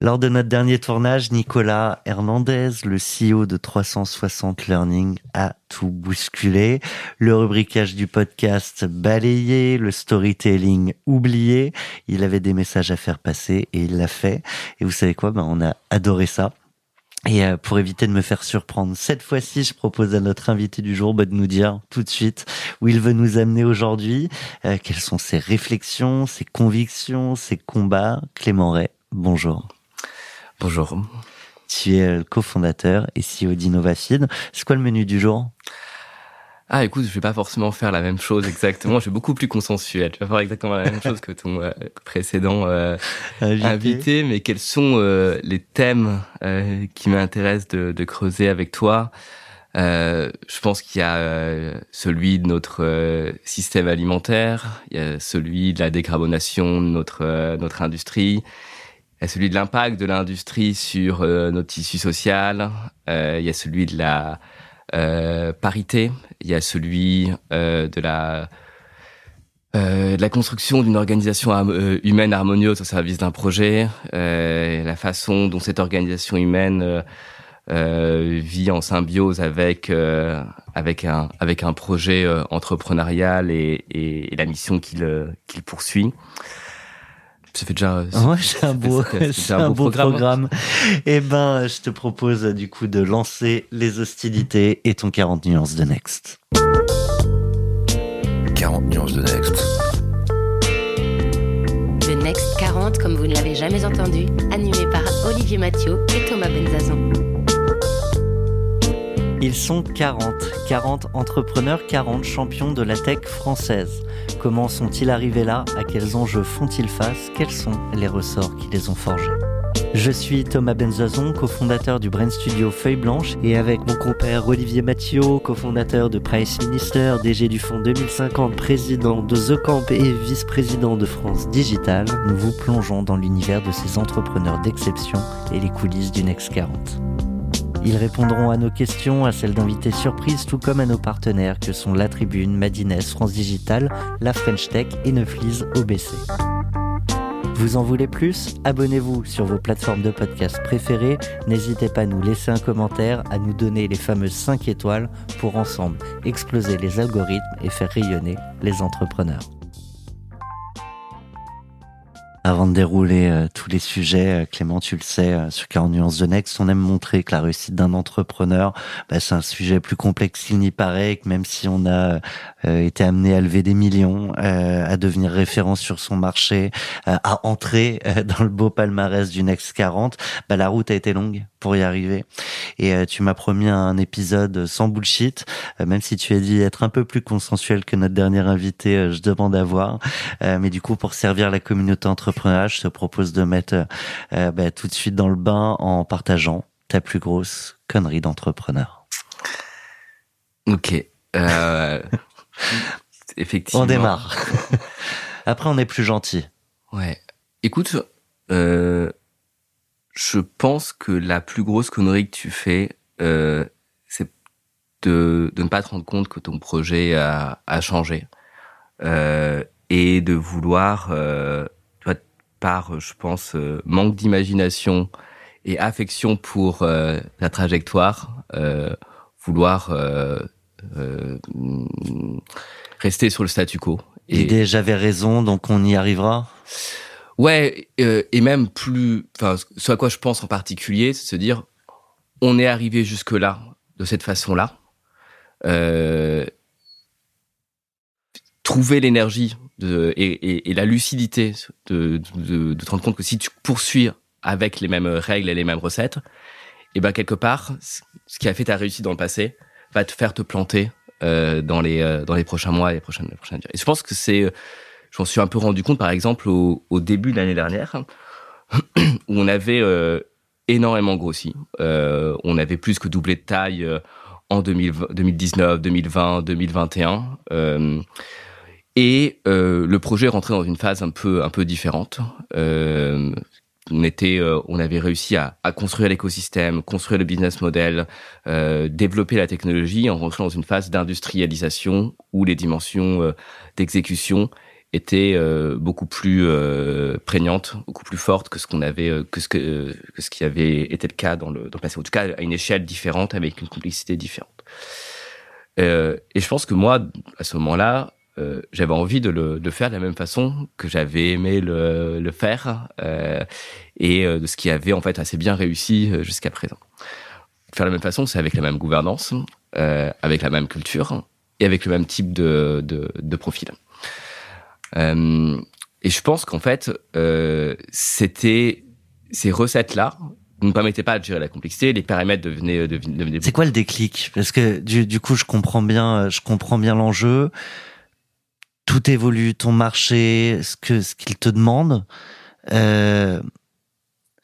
Lors de notre dernier tournage, Nicolas Hernandez, le CEO de 360 Learning, a tout bousculé. Le rubricage du podcast balayé, le storytelling oublié. Il avait des messages à faire passer et il l'a fait. Et vous savez quoi? Ben, On a adoré ça. Et euh, pour éviter de me faire surprendre, cette fois-ci, je propose à notre invité du jour bah, de nous dire tout de suite où il veut nous amener aujourd'hui, euh, quelles sont ses réflexions, ses convictions, ses combats? Clément Ray, bonjour. Bonjour. Tu es le cofondateur et CEO d'Innovafeed. C'est quoi le menu du jour? Ah, écoute, je vais pas forcément faire la même chose exactement. je suis beaucoup plus consensuel. Je vais faire exactement la même chose que ton euh, précédent euh, invité. Mais quels sont euh, les thèmes qui m'intéressent de, de, creuser avec toi? Je pense qu'il y a celui de notre système alimentaire, il y a celui de la décarbonation de notre notre industrie. Il y a celui de l'impact de l'industrie sur euh, notre tissu social. Euh, il y a celui de la euh, parité. Il y a celui euh, de la euh, la construction d'une organisation humaine harmonieuse au service d'un projet. la façon dont cette organisation humaine vit en symbiose avec avec un avec un projet entrepreneurial et, et, et la mission qu'il qu'il poursuit. Ça fait déjà. Ouais, c'est un beau, c'est un, un, beau programme. programme. Eh ben, je te propose du coup de lancer les hostilités et ton 40 nuances de Next. 40 nuances de Next. Le Next 40, comme vous ne l'avez jamais entendu, animé par Olivier Mathieu et Thomas Benzazon. Ils sont 40, 40 entrepreneurs, 40 champions de la tech française. Comment sont-ils arrivés là? À quels enjeux font-ils face? Quels sont les ressorts qui les ont forgés? Je suis Thomas Benzazon, cofondateur du Brain Studio Feuille Blanche, et avec mon compère Olivier Mathieu, cofondateur de Price Minister, DG du Fonds 2050, président de The Camp et vice-président de France Digital, nous vous plongeons dans l'univers de ces entrepreneurs d'exception et les coulisses du Next 40. Ils répondront à nos questions, à celles d'invités surprises, tout comme à nos partenaires que sont La Tribune, Madines, France Digital, La French Tech et Neuflis OBC. Vous en voulez plus? Abonnez-vous sur vos plateformes de podcast préférées. N'hésitez pas à nous laisser un commentaire, à nous donner les fameuses 5 étoiles pour ensemble exploser les algorithmes et faire rayonner les entrepreneurs. Avant de dérouler euh, tous les sujets, euh, Clément, tu le sais, euh, sur 40 nuances de Next, on aime montrer que la réussite d'un entrepreneur, bah, c'est un sujet plus complexe qu'il n'y paraît, que même si on a été amené à lever des millions, à devenir référent sur son marché, à entrer dans le beau palmarès du Next 40, bah, la route a été longue pour y arriver. Et tu m'as promis un épisode sans bullshit, même si tu as dit être un peu plus consensuel que notre dernier invité, je demande à voir. mais du coup, pour servir la communauté entrepreneur, je te propose de mettre euh, bah, tout de suite dans le bain en partageant ta plus grosse connerie d'entrepreneur. Ok. Euh, effectivement. On démarre. Après, on est plus gentil. Ouais. Écoute, euh, je pense que la plus grosse connerie que tu fais, euh, c'est de, de, ne pas te rendre compte que ton projet a, a changé. Euh, et de vouloir euh, par, euh, je pense, euh, manque d'imagination et affection pour euh, la trajectoire, vouloir rester sur le statu quo. Et j'avais raison, donc on y arrivera? Ouais, et même plus, enfin, ce à quoi je pense en particulier, c'est se dire, on est arrivé jusque là de cette façon-là. Euh, trouver l'énergie et, et, la lucidité de, de, de, te rendre compte que si tu poursuis avec les mêmes règles et les mêmes recettes, et ben quelque part, ce qui a fait ta réussite dans le passé va te faire te planter euh, dans les euh, dans les prochains mois et les prochaines les prochaines Et je pense que c'est, euh, je m'en suis un peu rendu compte par exemple au, début de l'année dernière où on avait euh, énormément grossi. on avait plus que doublé de taille en 2019, 2020, 2021. et le projet rentrait dans une phase un peu différente on euh, avait réussi à, construire l'écosystème, construire le business model, euh, développer la technologie en rentrant dans une phase d'industrialisation où les dimensions euh, d'exécution étaient euh, beaucoup plus prégnantes, beaucoup plus fortes que ce qu'on avait, que ce que, que, ce qui avait été le cas dans le, dans le passé. En tout cas, à une échelle différente, avec une complexité différente. et je pense que moi, à ce moment-là, euh, j'avais envie de le de faire de la même façon que j'avais aimé le, le faire euh, et euh, de ce qui avait en fait assez bien réussi euh, jusqu'à présent. Faire de la même façon, c'est avec la même gouvernance, avec la même culture et avec le même type de, de, de profil. Et je pense qu'en fait, c'était ces recettes-là ne permettaient pas de gérer la complexité, les paramètres devenaient, devenaient C'est quoi le déclic? Parce que du, du coup, je comprends bien, je comprends bien l'enjeu tout évolue, ton marché, ce que ce qu'il te demande. Euh,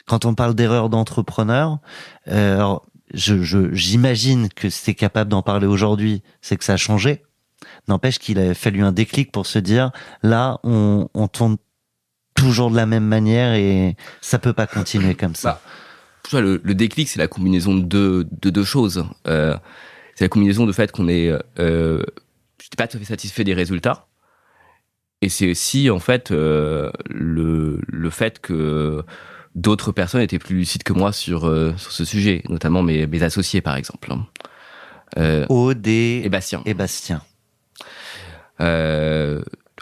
quand on parle d'erreur d'entrepreneur, euh, je, j'imagine que si capable d'en parler aujourd'hui, c'est que ça a changé. N'empêche qu'il a fallu un déclic pour se dire là, on, on tourne toujours de la même manière et ça peut pas continuer comme ça. Bah, le, le, déclic, c'est la combinaison de deux, de deux choses. Euh, c'est la combinaison de fait qu'on est, euh, j'étais pas tout à fait satisfait des résultats et c'est aussi en fait euh, le, le fait que d'autres personnes étaient plus lucides que moi sur, euh, sur ce sujet, notamment mes, mes associés par exemple. Euh, Aude et, Bastien. Et Bastien. Euh,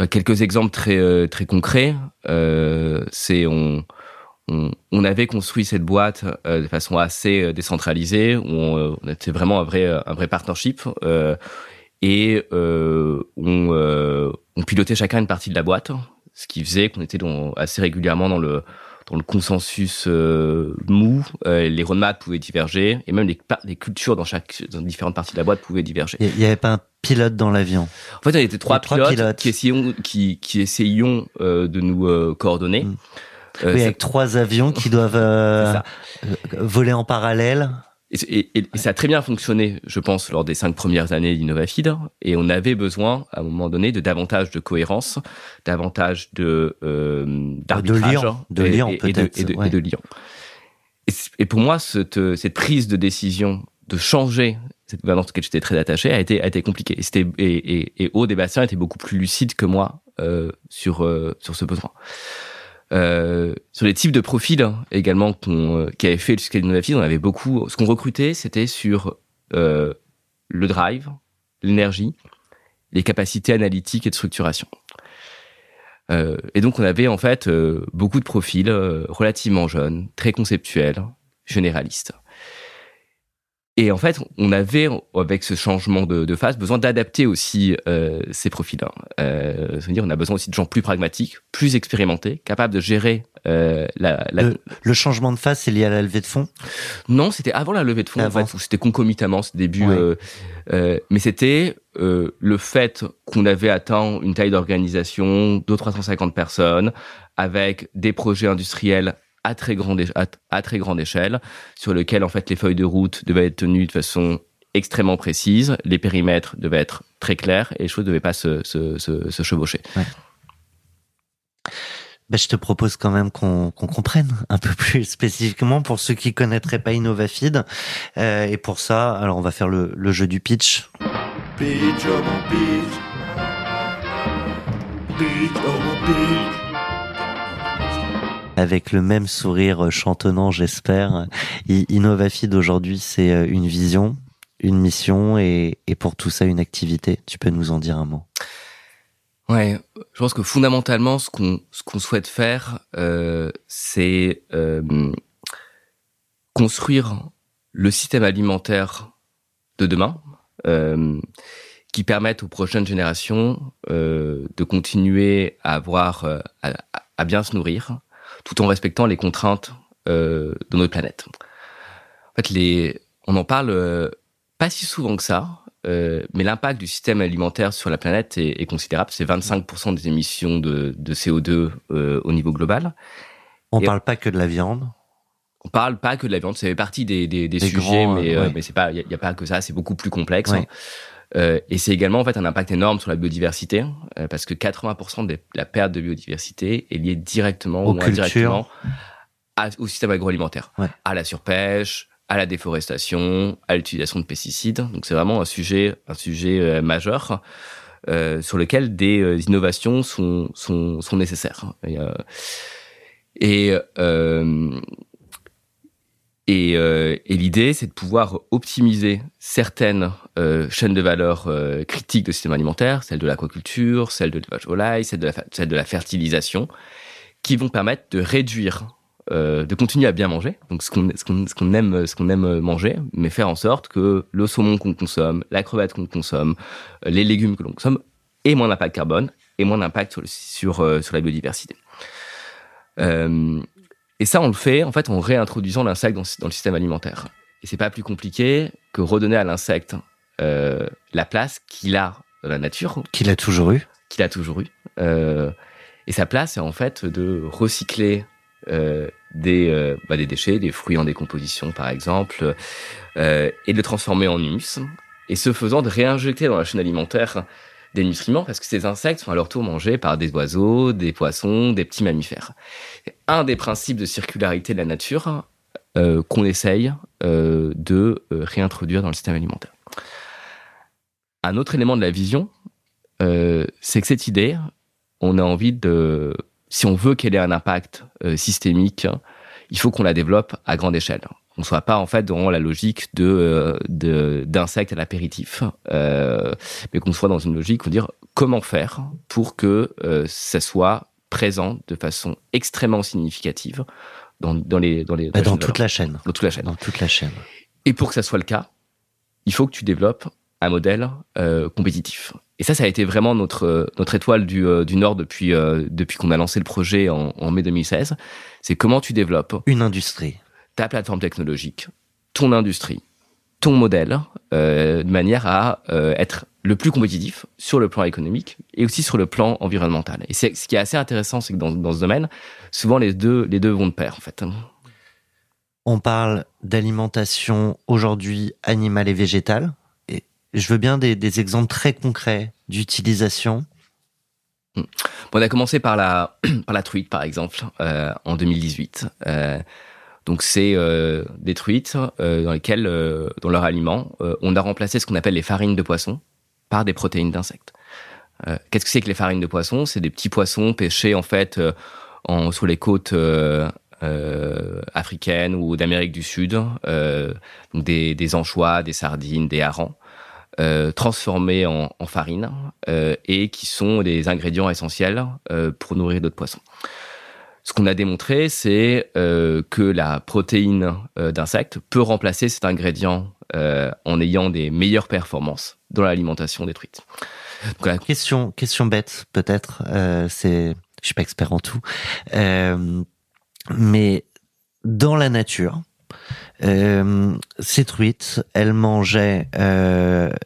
quelques exemples très euh, très concrets. Euh, c'est on, on, on avait construit cette boîte de façon assez décentralisée. Où on, on était vraiment un vrai un vrai partnership et euh, on, euh, on, pilotait chacun une partie de la boîte, ce qui faisait qu'on était dans, assez régulièrement dans le dans le consensus euh, mou, euh, les roadmaps pouvaient diverger et même les, les cultures dans chaque dans différentes parties de la boîte pouvaient diverger. Il n'y avait pas un pilote dans l'avion? En fait, il y était trois, pilotes, qui essayions qui, qui essayions euh, de nous coordonner. Mm. oui, avec trois avions qui doivent voler en parallèle. Et, et, et, ça a très bien fonctionné, je pense, lors des cinq premières années d'InnovaFeed. Et on avait besoin, à un moment donné, de davantage de cohérence, davantage de euh, d'arbitrage, de lien, et, de, et, de, et de lien. Et, pour moi, cette, cette prise de décision de changer cette gouvernance auquel j'étais très attaché a été a été compliquée. Et c'était et, et, et Aude et Bastien étaient beaucoup plus lucides que moi euh, sur euh, sur ce besoin. Euh, sur les types de profils hein, également qu'on euh, qui avait fait jusqu'à l'innovative, on avait beaucoup. Ce qu'on recrutait, c'était sur euh, le drive, l'énergie, les capacités analytiques et de structuration. Euh, et donc on avait en fait euh, beaucoup de profils relativement jeunes, très conceptuels, généralistes. Et en fait, on avait, avec ce changement de, de phase, besoin d'adapter aussi euh, ces profils-là. Euh, dire on a besoin aussi de gens plus pragmatiques, plus expérimentés, capables de gérer euh, la, la... Le, changement de phase, c'est lié à la levée de fonds? Non, c'était avant la levée de fonds, en fait, c'était concomitamment ce début. Euh, euh, mais c'était euh, le fait qu'on avait atteint une taille d'organisation de 350 personnes, avec des projets industriels à très grande à, très grande échelle sur lequel en fait les feuilles de route devaient être tenues de façon extrêmement précise, les périmètres devaient être très clairs et les choses ne devaient pas se, se, se, se chevaucher. Ouais. Ben, je te propose quand même qu'on qu'on comprenne un peu plus spécifiquement pour ceux qui connaîtraient pas InnovaFeed. Euh, et pour ça, alors on va faire le, le jeu du pitch. Pitch, oh mon pitch. Pitch, oh mon pitch avec le même sourire chantonnant, j'espère. Innovafid aujourd'hui, c'est euh, une vision, une mission et, pour tout ça, une activité. Tu peux nous en dire un mot? Ouais, je pense que fondamentalement, ce qu'on ce souhaite faire, euh, c'est euh, construire le système alimentaire de demain, euh, qui permette aux prochaines générations euh, de continuer à avoir euh, à, bien se nourrir, tout en respectant les contraintes euh, de notre planète. En fait, les, on en parle euh, pas si souvent que ça, euh, mais l'impact du système alimentaire sur la planète est, est considérable. C'est 25% des émissions de, de CO2 euh, au niveau global. On ne parle pas que de la viande. on parle pas que de la viande, c'est partie des, des, des, sujets, mais, mais c'est pas, il n'y a, pas que ça, c'est beaucoup plus complexe. Euh, et c'est également en fait un impact énorme sur la biodiversité, euh, parce que 80% de la perte de biodiversité est liée directement ou indirectement au système agroalimentaire, à la surpêche, à la déforestation, à l'utilisation de pesticides. Donc c'est vraiment un sujet, un sujet euh, majeur sur lequel des innovations sont, sont, sont nécessaires. Et, et et, euh, et l'idée, c'est de pouvoir optimiser certaines euh, chaînes de valeur euh, critiques de système alimentaire, celle de l'aquaculture, celle de l'élevage volaille, celle de la, celle de la fertilisation, qui vont permettre de réduire, euh, de continuer à bien manger, donc ce qu'on ce qu'on aime ce qu'on aime manger, mais faire en sorte que le saumon qu'on consomme, la crevette qu'on consomme, les légumes que l'on consomme aient moins d'impact carbone et moins d'impact sur sur, euh, sur la biodiversité. Euh, et ça, on le fait en fait en réintroduisant l'insecte dans, dans, le système alimentaire. Et c'est pas plus compliqué que redonner à l'insecte euh, la place qu'il a dans la nature. Qu'il a toujours eu. Qu'il a toujours eu. Euh, et sa place, c'est en fait de recycler euh, des, bah, des déchets, des fruits en décomposition par exemple, et de le transformer en humus. Et ce faisant, de réinjecter dans la chaîne alimentaire des nutriments parce que ces insectes sont à leur tour mangés par des oiseaux, des poissons, des petits mammifères. Un des principes de circularité de la nature euh, qu'on essaye euh, de euh, réintroduire dans le système alimentaire. Un autre élément de la vision, euh, c'est que cette idée, on a envie de, si on veut qu'elle ait un impact euh, systémique, il faut qu'on la développe à grande échelle on soit pas en fait dans la logique de euh, d'insectes à l'apéritif, euh, mais qu'on soit dans une logique, on dire comment faire pour que euh, ça soit présent de façon extrêmement significative dans, dans les dans les dans, dans toute la chaîne, dans toute la chaîne, dans toute la chaîne. Et pour que ça soit le cas, il faut que tu développes un modèle euh, compétitif. Et ça, ça a été vraiment notre notre étoile du, euh, du Nord depuis euh, depuis qu'on a lancé le projet en, en mai 2016. C'est comment tu développes une industrie ta plateforme technologique, ton industrie, ton modèle, euh, de manière à euh, être le plus compétitif sur le plan économique et aussi sur le plan environnemental. Et c'est ce qui est assez intéressant, c'est que dans, dans ce domaine, souvent les deux les deux vont de pair en fait. On parle d'alimentation aujourd'hui animale et végétale. Et je veux bien des, des exemples très concrets d'utilisation. Bon, on a commencé par la par la truite par exemple euh, en 2018. Euh, donc c'est euh, des truites euh, dans lesquelles, euh, dans leur aliment, euh, on a remplacé ce qu'on appelle les farines de poisson par des protéines d'insectes. Euh, Qu'est-ce que c'est que les farines de poisson? C'est des petits poissons pêchés en fait euh, en, sur les côtes africaines ou d'Amérique du Sud, des, des, anchois, des sardines, des harengs. transformés en, en farine et qui sont des ingrédients essentiels pour nourrir d'autres poissons. Ce qu'on a démontré, c'est euh, que la protéine euh, d'insecte peut remplacer cet ingrédient euh, en ayant des meilleures performances dans l'alimentation des truites. Donc, la... Question, question bête peut-être. C'est, je suis pas expert en tout, mais dans la nature, ces truites, elles mangeaient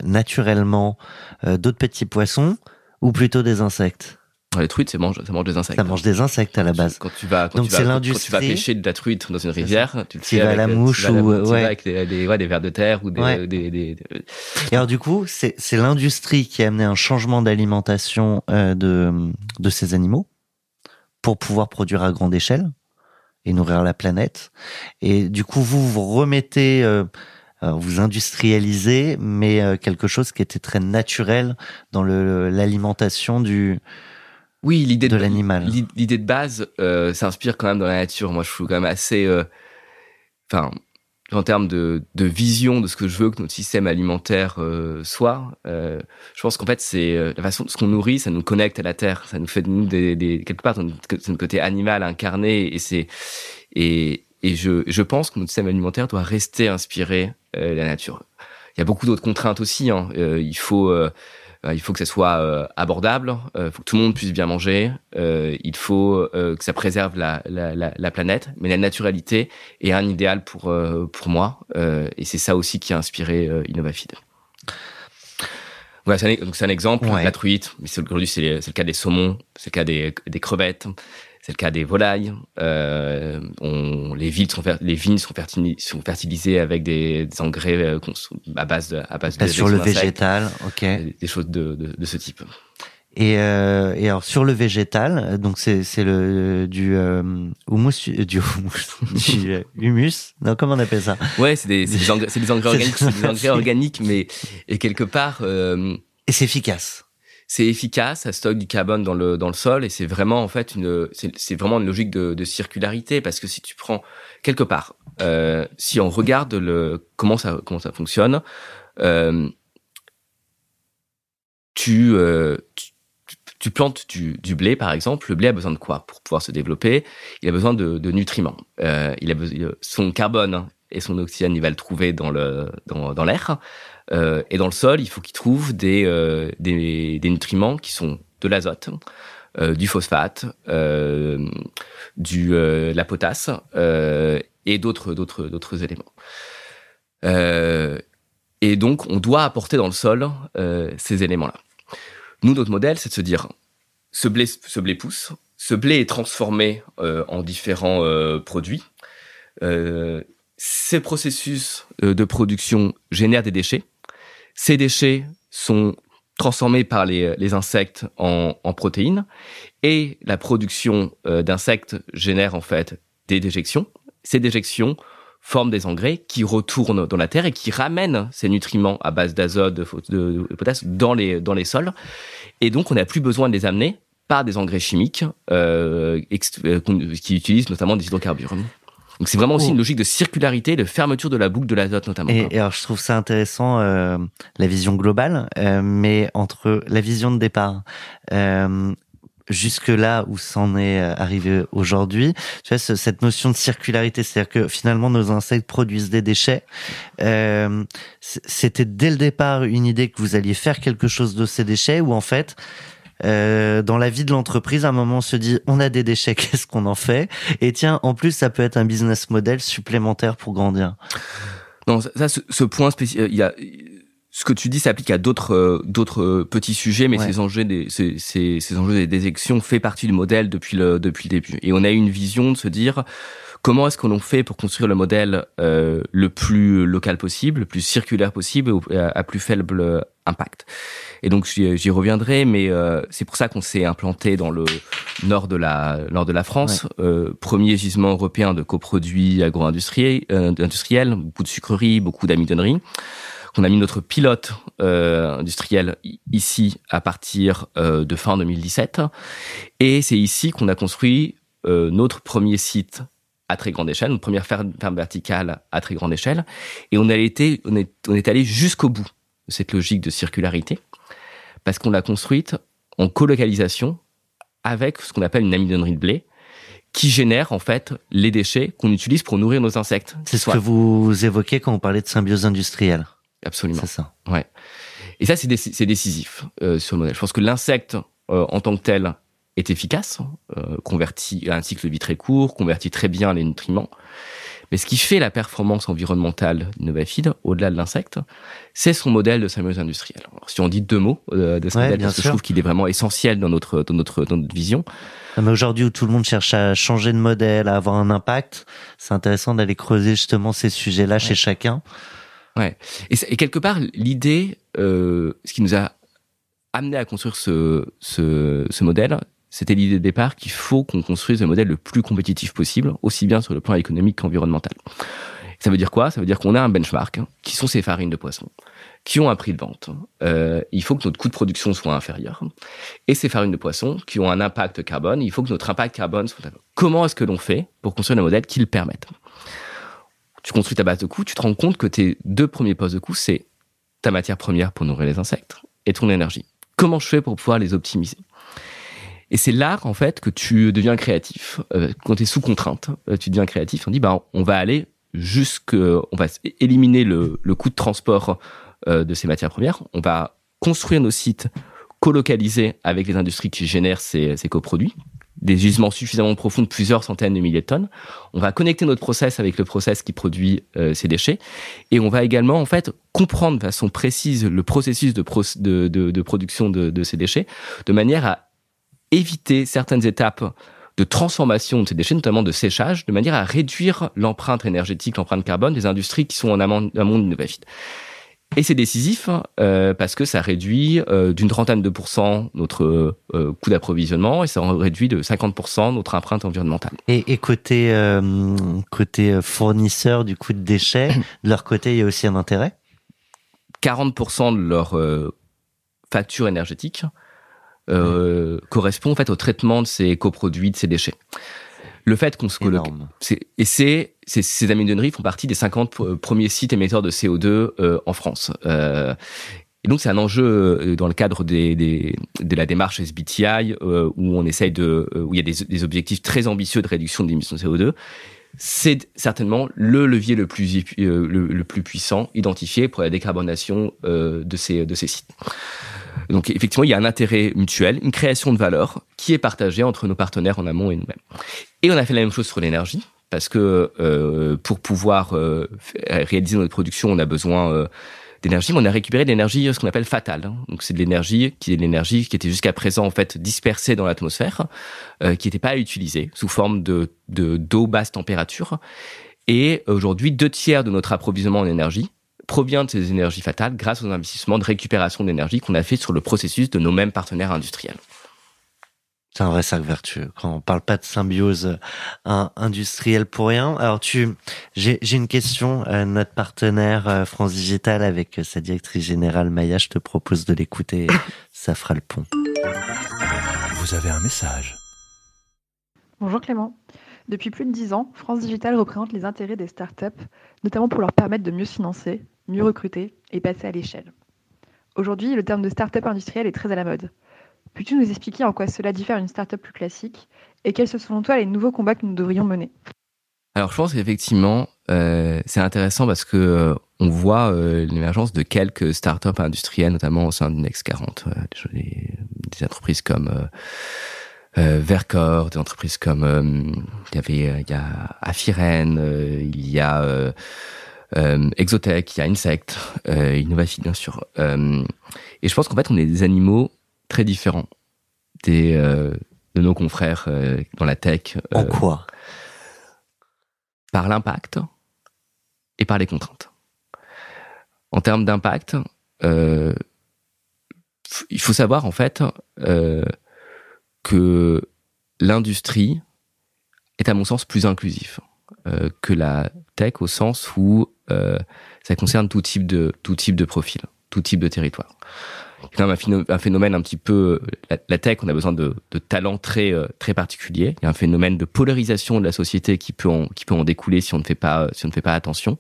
naturellement d'autres petits poissons ou plutôt des insectes? Les truites, ça mange, ça mange des insectes. Ça mange des insectes à la base. Quand tu vas, quand Donc tu vas, quand, tu vas pêcher de la truite dans une rivière, tu le fais avec, la mouche tu ou tu ouais. avec des, des, ouais, des vers de terre ou des, Ouais. des, des, des- Et alors du coup, c'est l'industrie qui a amené un changement d'alimentation euh, de de ces animaux pour pouvoir produire à grande échelle et nourrir la planète. Et du coup, vous vous remettez, euh, alors, vous industrialisez, mais euh, quelque chose qui était très naturel dans l'alimentation du Oui, l'idée de l'animal. l'i- L'idée de base euh, s'inspire quand même dans la nature. Moi, je suis quand même assez, euh, enfin, en termes de, de vision de ce que je veux que notre système alimentaire euh, soit. euh, je pense qu'en fait, c'est euh, la façon, ce qu'on nourrit, ça nous connecte à la terre, ça nous fait de nous des, des quelque part c'est notre côté animal incarné, et c'est et et je je pense que notre système alimentaire doit rester inspiré euh, de la nature. Il y a beaucoup d'autres contraintes aussi. Hein. Euh, il faut il faut que ça soit euh, abordable, euh, il faut que tout le monde puisse bien manger, euh, il faut euh, que ça préserve la, la, la, la planète, mais la naturalité est un idéal pour, euh, pour moi, euh, et c'est ça aussi qui a inspiré euh, Innovafeed. Voilà, c'est un, donc c'est un exemple, Ouais. la truite, mais aujourd'hui c'est le cas des saumons, c'est le cas des, des crevettes, C'est le cas des volailles. Euh, on, les, villes sont, les vignes sont, sont fertilisées avec des, des engrais euh, à base de, à base de sur le végétal, ok. Des choses de, de, de ce type. Et, euh, et, alors sur le végétal, donc c'est le du euh, humus, du humus, du humus. Non, comment on appelle ça? Ouais, c'est des engrais, des engrais organiques, des engrais organiques, mais et quelque part. Et c'est efficace c'est efficace, ça stocke du carbone dans le dans le sol et c'est vraiment en fait une c'est vraiment une logique de, de, circularité parce que si tu prends quelque part, euh, si on regarde le comment ça comment ça fonctionne, euh, tu, euh, tu tu plantes du, du, blé, par exemple. Le blé a besoin de quoi pour pouvoir se développer? Il a besoin de, de nutriments. Euh, il a besoin, son carbone et son oxygène, il va le trouver dans le dans, dans l'air. Euh, et dans le sol, il faut qu'il trouve des, euh, nutriments qui sont de l'azote, euh, du phosphate, euh, la potasse et d'autres éléments. et donc, on doit apporter dans le sol ces éléments-là. Nous, notre modèle, c'est de se dire ce blé pousse, ce blé est transformé en différents produits. ces processus de production génèrent des déchets ces déchets sont transformés par les, les insectes en, en, protéines et la production euh, d'insectes génère en fait des déjections. Ces déjections forment des engrais qui retournent dans la terre et qui ramènent ces nutriments à base d'azote, de, de, de, potassium dans les, dans les sols. Et donc, on n'a plus besoin de les amener par des engrais chimiques euh, euh qui utilisent notamment des hydrocarbures. Donc c'est vraiment aussi une logique de circularité, de fermeture de la boucle de l'azote notamment. Et, alors je trouve ça intéressant euh, la vision globale, euh, mais entre la vision de départ. Euh, jusque là où c'en est euh, arrivé aujourd'hui, tu vois cette notion de circularité, c'est-à-dire que finalement nos insectes produisent des déchets. Euh, C'était dès le départ une idée que vous alliez faire quelque chose de ces déchets, ou en fait euh, dans la vie de l'entreprise, à un moment, on se dit, on a des déchets, qu'est-ce qu'on en fait? Et tiens, en plus, ça peut être un business model supplémentaire pour grandir. Non, ça, ce, point spécial, euh, il y a ce que tu dis s'applique à d'autres euh, d'autres petits sujets, mais ces enjeux des ces, ces, ces enjeux des déjections fait partie du modèle depuis le depuis le début. Et on a une vision de se dire comment est-ce qu'on fait pour construire le modèle euh, le plus local possible, le plus circulaire possible, à, à plus faible impact? Et donc j'y reviendrai, mais euh, c'est pour ça qu'on s'est implanté dans le nord de la nord de la France, euh, premier gisement européen de coproduits agro-industriels, euh, industriels, beaucoup de sucreries, beaucoup d'amidonneries. On a mis notre pilote euh, industriel ici à partir euh, de fin 2017, et c'est ici qu'on a construit euh, notre premier site à très grande échelle, notre première ferme, verticale à très grande échelle, et on a été, on est, on est allé jusqu'au bout de cette logique de circularité parce qu'on l'a construite en colocalisation avec ce qu'on appelle une amidonnerie de blé qui génère en fait les déchets qu'on utilise pour nourrir nos insectes. C'est ce que vous évoquez quand vous parlez de symbiose industrielle. Absolument. C'est ça. Ouais. Et ça, c'est décisif euh, sur le modèle. Je pense que l'insecte euh, en tant que tel est efficace, euh, convertit à un cycle de vie très court, convertit très bien les nutriments. Mais ce qui fait la performance environnementale d'Innovafeed, au-delà de l'insecte, c'est son modèle de symbiose industrielle. Alors, si on dit deux mots euh, de ce modèle, parce que je trouve qu'il est vraiment essentiel dans notre, dans notre, dans notre vision. Mais aujourd'hui où tout le monde cherche à changer de modèle, à avoir un impact, c'est intéressant d'aller creuser justement ces sujets-là chez chacun. Ouais. Et, et quelque part, l'idée, euh, ce qui nous a amené à construire ce, ce, ce modèle, c'était l'idée de départ qu'il faut qu'on construise le modèle le plus compétitif possible, aussi bien sur le plan économique qu'environnemental. Ça veut dire quoi? Ça veut dire qu'on a un benchmark, hein, qui sont ces farines de poisson, qui ont un prix de vente. Euh, il faut que notre coût de production soit inférieur. Et ces farines de poisson, qui ont un impact carbone, il faut que notre impact carbone soit... Comment est-ce que l'on fait pour construire un modèle qui le permette? Tu construis ta base de coûts, tu te rends compte que tes deux premiers postes de coûts, c'est ta matière première pour nourrir les insectes et ton énergie. Comment je fais pour pouvoir les optimiser? Et c'est là, en fait, que tu deviens créatif. Euh, quand tu es sous contrainte, euh, tu deviens créatif. On dit, bah, on va aller jusque, on va éliminer le, le coût de transport euh, de ces matières premières. On va construire nos sites colocalisés avec les industries qui génèrent ces, ces coproduits des gisements suffisamment profonds de plusieurs centaines de milliers de tonnes. On va connecter notre process avec le process qui produit euh, ces déchets. Et on va également, en fait, comprendre de façon précise le processus de, de, de, de production de, ces déchets, de manière à éviter certaines étapes de transformation de ces déchets, notamment de séchage, de manière à réduire l'empreinte énergétique, l'empreinte carbone des industries qui sont en amont, amont innovatif. Et c'est décisif euh, parce que ça réduit euh, d'une trentaine de pourcents notre euh, coût d'approvisionnement et ça réduit de 50% notre empreinte environnementale. Et, et côté côté fournisseur du coût de déchets, de leur côté, il y a aussi un intérêt? 40% de leur facture énergétique correspond en fait au traitement de ces coproduits, de ces déchets le fait qu'on se colloque. Et c'est, ces aminonneries font partie des 50 premiers sites émetteurs de CO2 euh, en France. Euh, et donc c'est un enjeu euh, dans le cadre des, des, de la démarche SBTI euh, où on essaye de, où il y a des, des objectifs très ambitieux de réduction des émissions de CO2 c'est certainement le levier le plus, le, le, plus puissant identifié pour la décarbonation euh, de, ces, de ces sites. Donc effectivement, il y a un intérêt mutuel, une création de valeur qui est partagée entre nos partenaires en amont et nous-mêmes. Et on a fait la même chose sur l'énergie, parce que euh, pour pouvoir euh, réaliser notre production, on a besoin euh, d'énergie, mais on a récupéré de l'énergie, ce qu'on appelle fatale. Hein. Donc c'est de l'énergie qui est l'énergie qui était jusqu'à présent en fait dispersée dans l'atmosphère, euh, qui n'était pas utilisée sous forme de d'eau basse température. Et aujourd'hui, deux tiers de notre approvisionnement en énergie provient de ces énergies fatales grâce aux investissements de récupération d'énergie qu'on a fait sur le processus de nos mêmes partenaires industriels. C'est un vrai sac vertueux. Quand on parle pas de symbiose euh, industrielle pour rien. Alors tu, j'ai, une question. Euh, notre partenaire euh, France Digital avec sa directrice générale Maya, je te propose de l'écouter. ça fera le pont. Vous avez un message. Bonjour Clément. Depuis plus de dix ans, France Digital représente les intérêts des startups, notamment pour leur permettre de mieux financer, mieux recruter et passer à l'échelle. Aujourd'hui, le terme de startup industrielle est très à la mode. Peux-tu nous expliquer en quoi cela diffère d'une startup plus classique et quels sont selon toi les nouveaux combats que nous devrions mener? Alors je pense qu'effectivement euh, c'est intéressant parce que euh, on voit euh, l'émergence de quelques startups industrielles, notamment au sein du Next 40, des, des, entreprises comme Vercor, des entreprises comme il y avait il y a Afiren, il y a Exotech, il y a Insect, Innovafit bien sûr. et je pense qu'en fait on est des animaux très différents des, euh, de nos confrères euh, dans la tech. en euh, quoi? Par l'impact et par les contraintes. En termes d'impact, il faut savoir en fait que l'industrie est à mon sens plus inclusif que la tech au sens où ça concerne tout type de tout type de profil, tout type de territoire. Quand même un phénomène un petit peu la, tech on a besoin de, de talents très euh, très particuliers il y a un phénomène de polarisation de la société qui peut en, qui peut en découler si on ne fait pas si on ne fait pas attention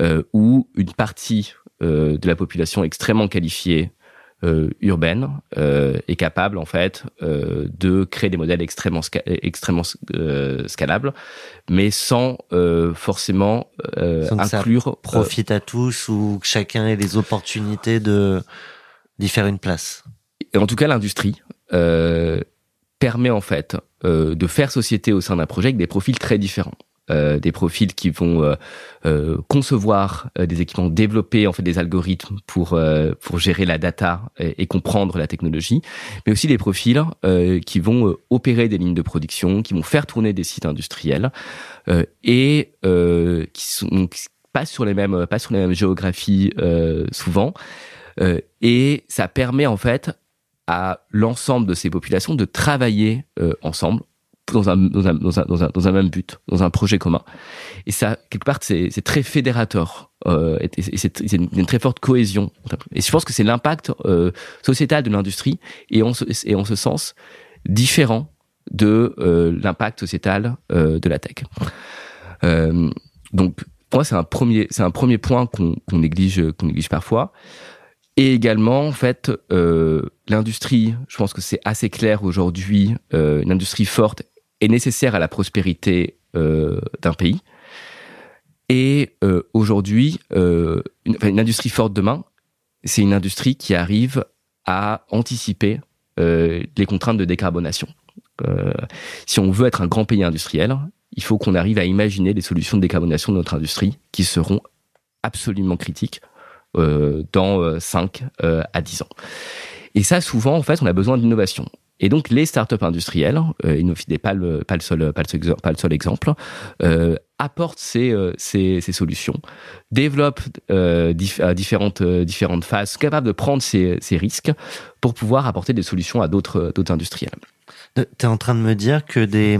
euh, où une partie euh, de la population extrêmement qualifiée euh, urbaine euh, est capable en fait euh, de créer des modèles extrêmement extrêmement scalables, mais sans forcément sans inclure profite à tous ou que chacun ait les opportunités de d'y faire une place. Et en tout cas, l'industrie euh, permet en fait euh, de faire société au sein d'un projet avec des profils très différents. Euh, des profils qui vont euh, euh, concevoir des équipements, développer en fait des algorithmes pour pour gérer la data et, comprendre la technologie, mais aussi des profils qui vont opérer des lignes de production, qui vont faire tourner des sites industriels et qui sont pas sur les mêmes pas sur les mêmes géographies souvent et ça permet en fait à l'ensemble de ces populations de travailler ensemble dans un, dans, un, dans, un, dans, un, dans un même but, dans un projet commun. Et ça, quelque part, c'est très fédérateur. Euh, et c'est une, très forte cohésion. Et je pense que c'est l'impact euh, sociétal de l'industrie et, en et en ce sens différent de euh, l'impact sociétal de la tech. Donc, pour moi, c'est un premier, c'est un premier point qu'on néglige, qu'on néglige parfois. Et également, en fait, l'industrie, je pense que c'est assez clair aujourd'hui, une industrie forte est nécessaire à la prospérité euh, d'un pays. Et euh, aujourd'hui, euh, une, industrie forte demain, c'est une industrie qui arrive à anticiper les contraintes de décarbonation. si on veut être un grand pays industriel, il faut qu'on arrive à imaginer des solutions de décarbonation de notre industrie qui seront absolument critiques dans 5 euh, euh, à 10 ans. Et ça, souvent, en fait, on a besoin d'innovation. Et donc les startups industrielles, euh, Innofid n'est pas le, pas, le seul, pas, le seul, pas le seul exemple, euh, apportent ces, euh, ces, ces, solutions, développent euh, à différentes, euh, différentes phases, capables de prendre ces, ces risques pour pouvoir apporter des solutions à d'autres industriels. Tu es en train de me dire que des,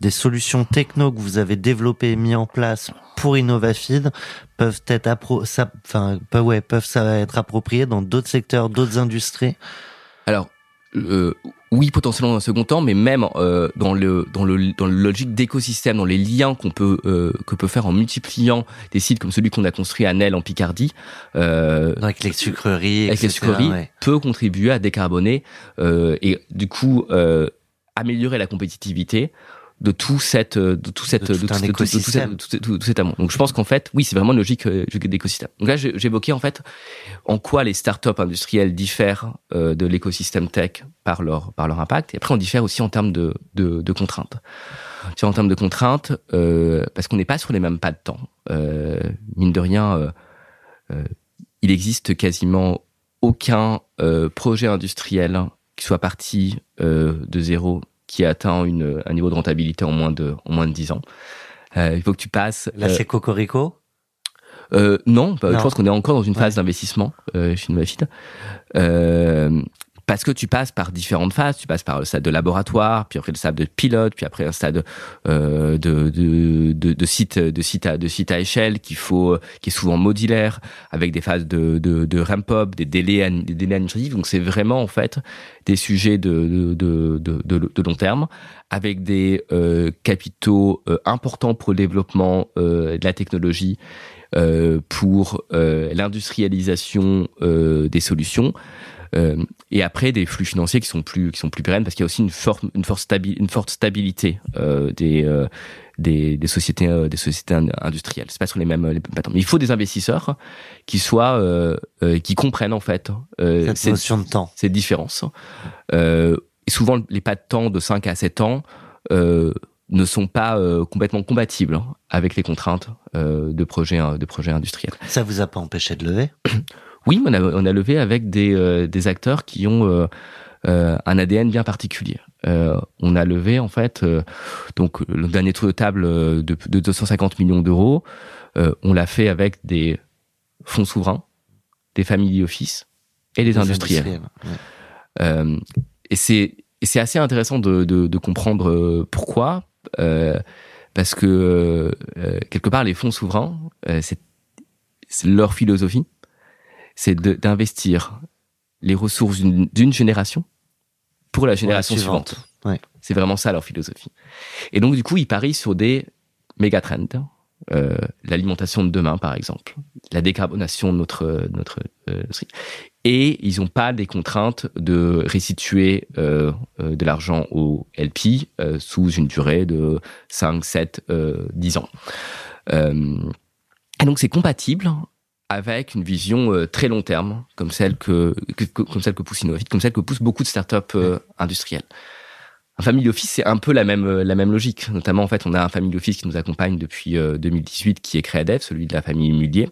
des solutions techno que vous avez développées, mis en place pour Innovafid peuvent être, appro ça, enfin, ouais, peuvent ça être appropriées dans d'autres secteurs, d'autres industries? Alors, euh, oui, potentiellement dans un second temps, mais même euh, dans le dans le dans le logique d'écosystème, dans les liens qu'on peut euh, que peut faire en multipliant des sites comme celui qu'on a construit à Nel en Picardie, euh, avec les sucreries, avec les sucreries, peut contribuer à décarboner euh, et du coup euh, améliorer la compétitivité de tout cette de tout cette de, tout, un écosystème. tout, cet amour. Donc je pense qu'en fait, oui, c'est vraiment une logique euh, d'écosystème. Donc là, j'évoquais en fait en quoi les startups industrielles diffèrent euh, de l'écosystème tech par leur par leur impact. Et après, on diffère aussi en termes de de, de contraintes. en termes de contraintes, euh, parce qu'on n'est pas sur les mêmes pas de temps. Euh, mine de rien, euh, euh il existe quasiment aucun projet industriel qui soit parti de zéro qui atteint une, un niveau de rentabilité en moins de, en moins de 10 ans. Euh, il faut que tu passes. Là, c'est Cocorico? euh, non, bah, je pense qu'on est encore dans une phase d'investissement euh, chez Novafit. Euh, parce que tu passes par différentes phases. Tu passes par le stade de laboratoire, puis après le stade de pilote, puis après un stade euh, de, de, de, de, site, de site à de site à échelle qu'il faut, qui est souvent modulaire, avec des phases de, de, de ramp up, des délais, des délais administratifs. Donc c'est vraiment en fait des sujets de, de, de, long terme, avec des euh, capitaux euh, importants pour le développement euh, de la technologie. Euh, pour euh, l'industrialisation euh, des solutions, et après des flux financiers qui sont plus qui sont plus pérennes parce qu'il y a aussi une forte une forte stabi une forte stabilité euh, des, euh, des des sociétés euh, des sociétés industrielles. C'est pas sur les mêmes les mêmes patterns. Mais il faut des investisseurs qui soient qui comprennent en fait cette notion de temps, ces différences. et souvent les pas de temps de 5 à 7 ans ne sont pas euh, complètement compatibles hein, avec les contraintes euh, de projets de projets industriels. Ça vous a pas empêché de lever? Oui, on a, on a levé avec des, euh, des acteurs qui ont euh, euh, un ADN bien particulier. on a levé en fait donc le dernier tour de table de, de 250 millions d'euros. on l'a fait avec des fonds souverains, des family office et des, des industriels. industriels ouais. et c'est assez intéressant de, de, de comprendre pourquoi, euh, parce que euh, quelque part les fonds souverains, c'est leur philosophie, c'est d'investir les ressources d'une génération pour la génération suivante. Ouais. C'est vraiment ça leur philosophie. Et donc du coup, ils parient sur des méga trends. Euh, l'alimentation de demain, par exemple, la décarbonation de notre notre euh, et ils n'ont pas des contraintes de restituer euh, euh de l'argent au LP euh, sous une durée de 5, 7, 10 ans. et donc c'est compatible avec une vision euh, très long terme, comme celle que, que, comme celle que pousse Innovate, comme celle que poussent beaucoup de startups euh, industrielles. Un family office, c'est un peu la même euh, la même logique. Notamment, en fait, on a un family office qui nous accompagne depuis 2018, qui est Créadev, celui de la famille Mullier,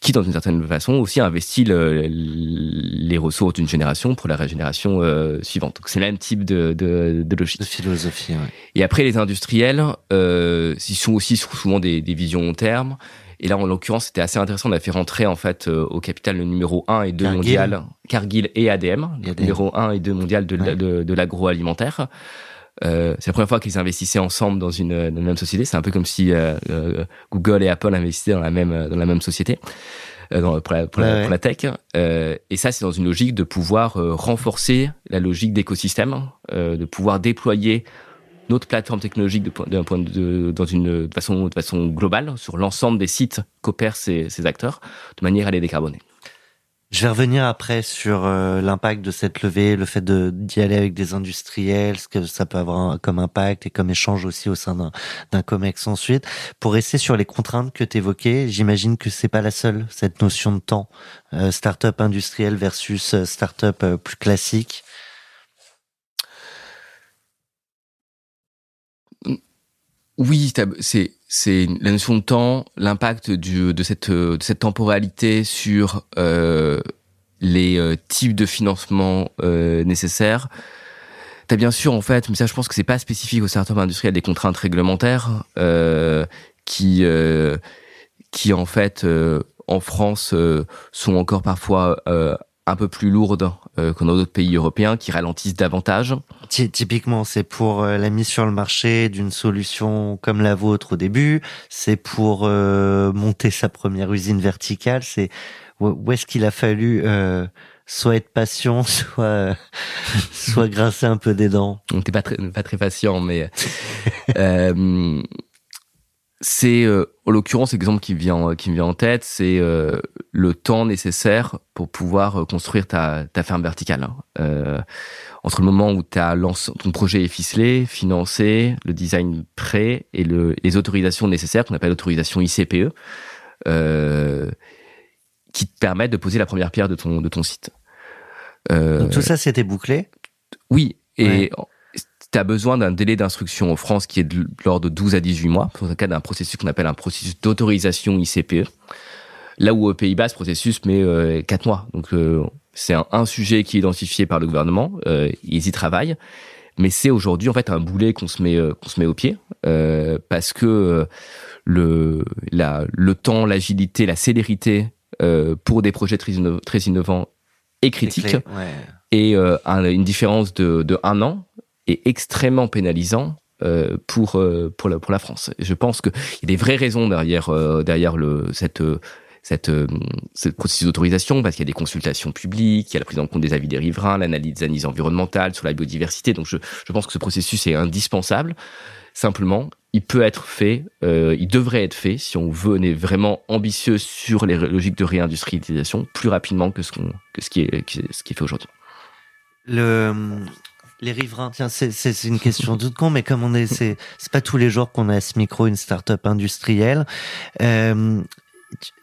qui, dans une certaine façon, aussi investit le, les ressources d'une génération pour la régénération suivante. Donc, c'est le même type de, de, de logique. De philosophie. Ouais. Et après, les industriels, euh, ils sont aussi souvent des, des visions long terme. Et là, en l'occurrence, c'était assez intéressant. On a fait rentrer en fait euh, au capital le numéro 1 et 2 Cargill. mondial, Cargill et ADM, et ADM. numéro 1 et 2 mondial de, ouais. de, de l'agroalimentaire. Euh, c'est la première fois qu'ils investissaient ensemble dans une, dans une même société. C'est un peu comme si euh, euh, Google et Apple investissaient dans la même dans la même société. Euh, dans, pour, la, pour, ouais, la, pour, la, tech. Euh, et ça, c'est dans une logique de pouvoir euh, renforcer la logique d'écosystème, de pouvoir déployer notre plateforme technologique d'un point de, dans une façon de façon globale sur l'ensemble des sites qu'opèrent ces, ces acteurs de manière à les décarboner. Je vais revenir après sur euh, l'impact de cette levée, le fait d'y aller avec des industriels, ce que ça peut avoir comme impact et comme échange aussi au sein d'un COMEX ensuite. Pour rester sur les contraintes que tu évoquais, j'imagine que c'est pas la seule, cette notion de temps. Euh, start-up industrielle versus euh, start-up euh, plus classique. Oui, c'est c'est la notion de temps, l'impact de cette de cette temporalité sur euh, les types de financement nécessaires. T'as bien sûr en fait, mais ça je pense que c'est pas spécifique aux startups industrielles des contraintes réglementaires qui qui en fait en France sont encore parfois un peu plus lourdes euh, que dans d'autres pays européens qui ralentissent davantage. Typiquement, c'est pour euh, la mise sur le marché d'une solution comme la vôtre au début, c'est pour euh, monter sa première usine verticale, c'est où est-ce qu'il a fallu euh, soit être patient, soit soit grincer un peu des dents? On n'était pas très pas très patient, mais c'est euh, en l'occurrence l'exemple qui vient qui me vient en tête, c'est euh, le temps nécessaire pour pouvoir euh, construire ta, ta ferme verticale. Hein. entre le moment où as lancé, ton projet est ficelé, financé, le design prêt et le, les autorisations nécessaires qu'on appelle l'autorisation ICPE, qui te permettent de poser la première pierre de ton de ton site. Donc tout ça c'était bouclé? Oui, et tu as besoin d'un délai d'instruction en France qui est de l'ordre de 12 à 18 mois, pour le cas d'un processus qu'on appelle un processus d'autorisation ICPE. Là où aux Pays-Bas, ce processus met euh, 4 mois. Donc euh, c'est un, sujet qui est identifié par le gouvernement, euh, ils y travaillent, mais c'est aujourd'hui en fait un boulet qu'on se met euh, qu'on se met au pied euh, parce que le la le temps, l'agilité, la célérité pour des projets très, très innovants est critique et une différence de, de un an est extrêmement pénalisant euh, pour euh, pour la pour la France. Je pense qu'il y a des vraies raisons derrière euh, derrière le cette cette, cette processus d'autorisation parce qu'il y a des consultations publiques, il y a la prise en compte des avis des riverains, l'analyse des analyses environnementales sur la biodiversité. Donc je, je pense que ce processus est indispensable. Simplement, il peut être fait, euh, il devrait être fait si on veut, on est vraiment ambitieux sur les logiques de réindustrialisation plus rapidement que ce qu'on que ce qui est ce qui est fait aujourd'hui. Les riverains, tiens, c'est une question toute con, mais comme on est, c'est pas tous les jours qu'on a à ce micro une start-up industrielle. Euh,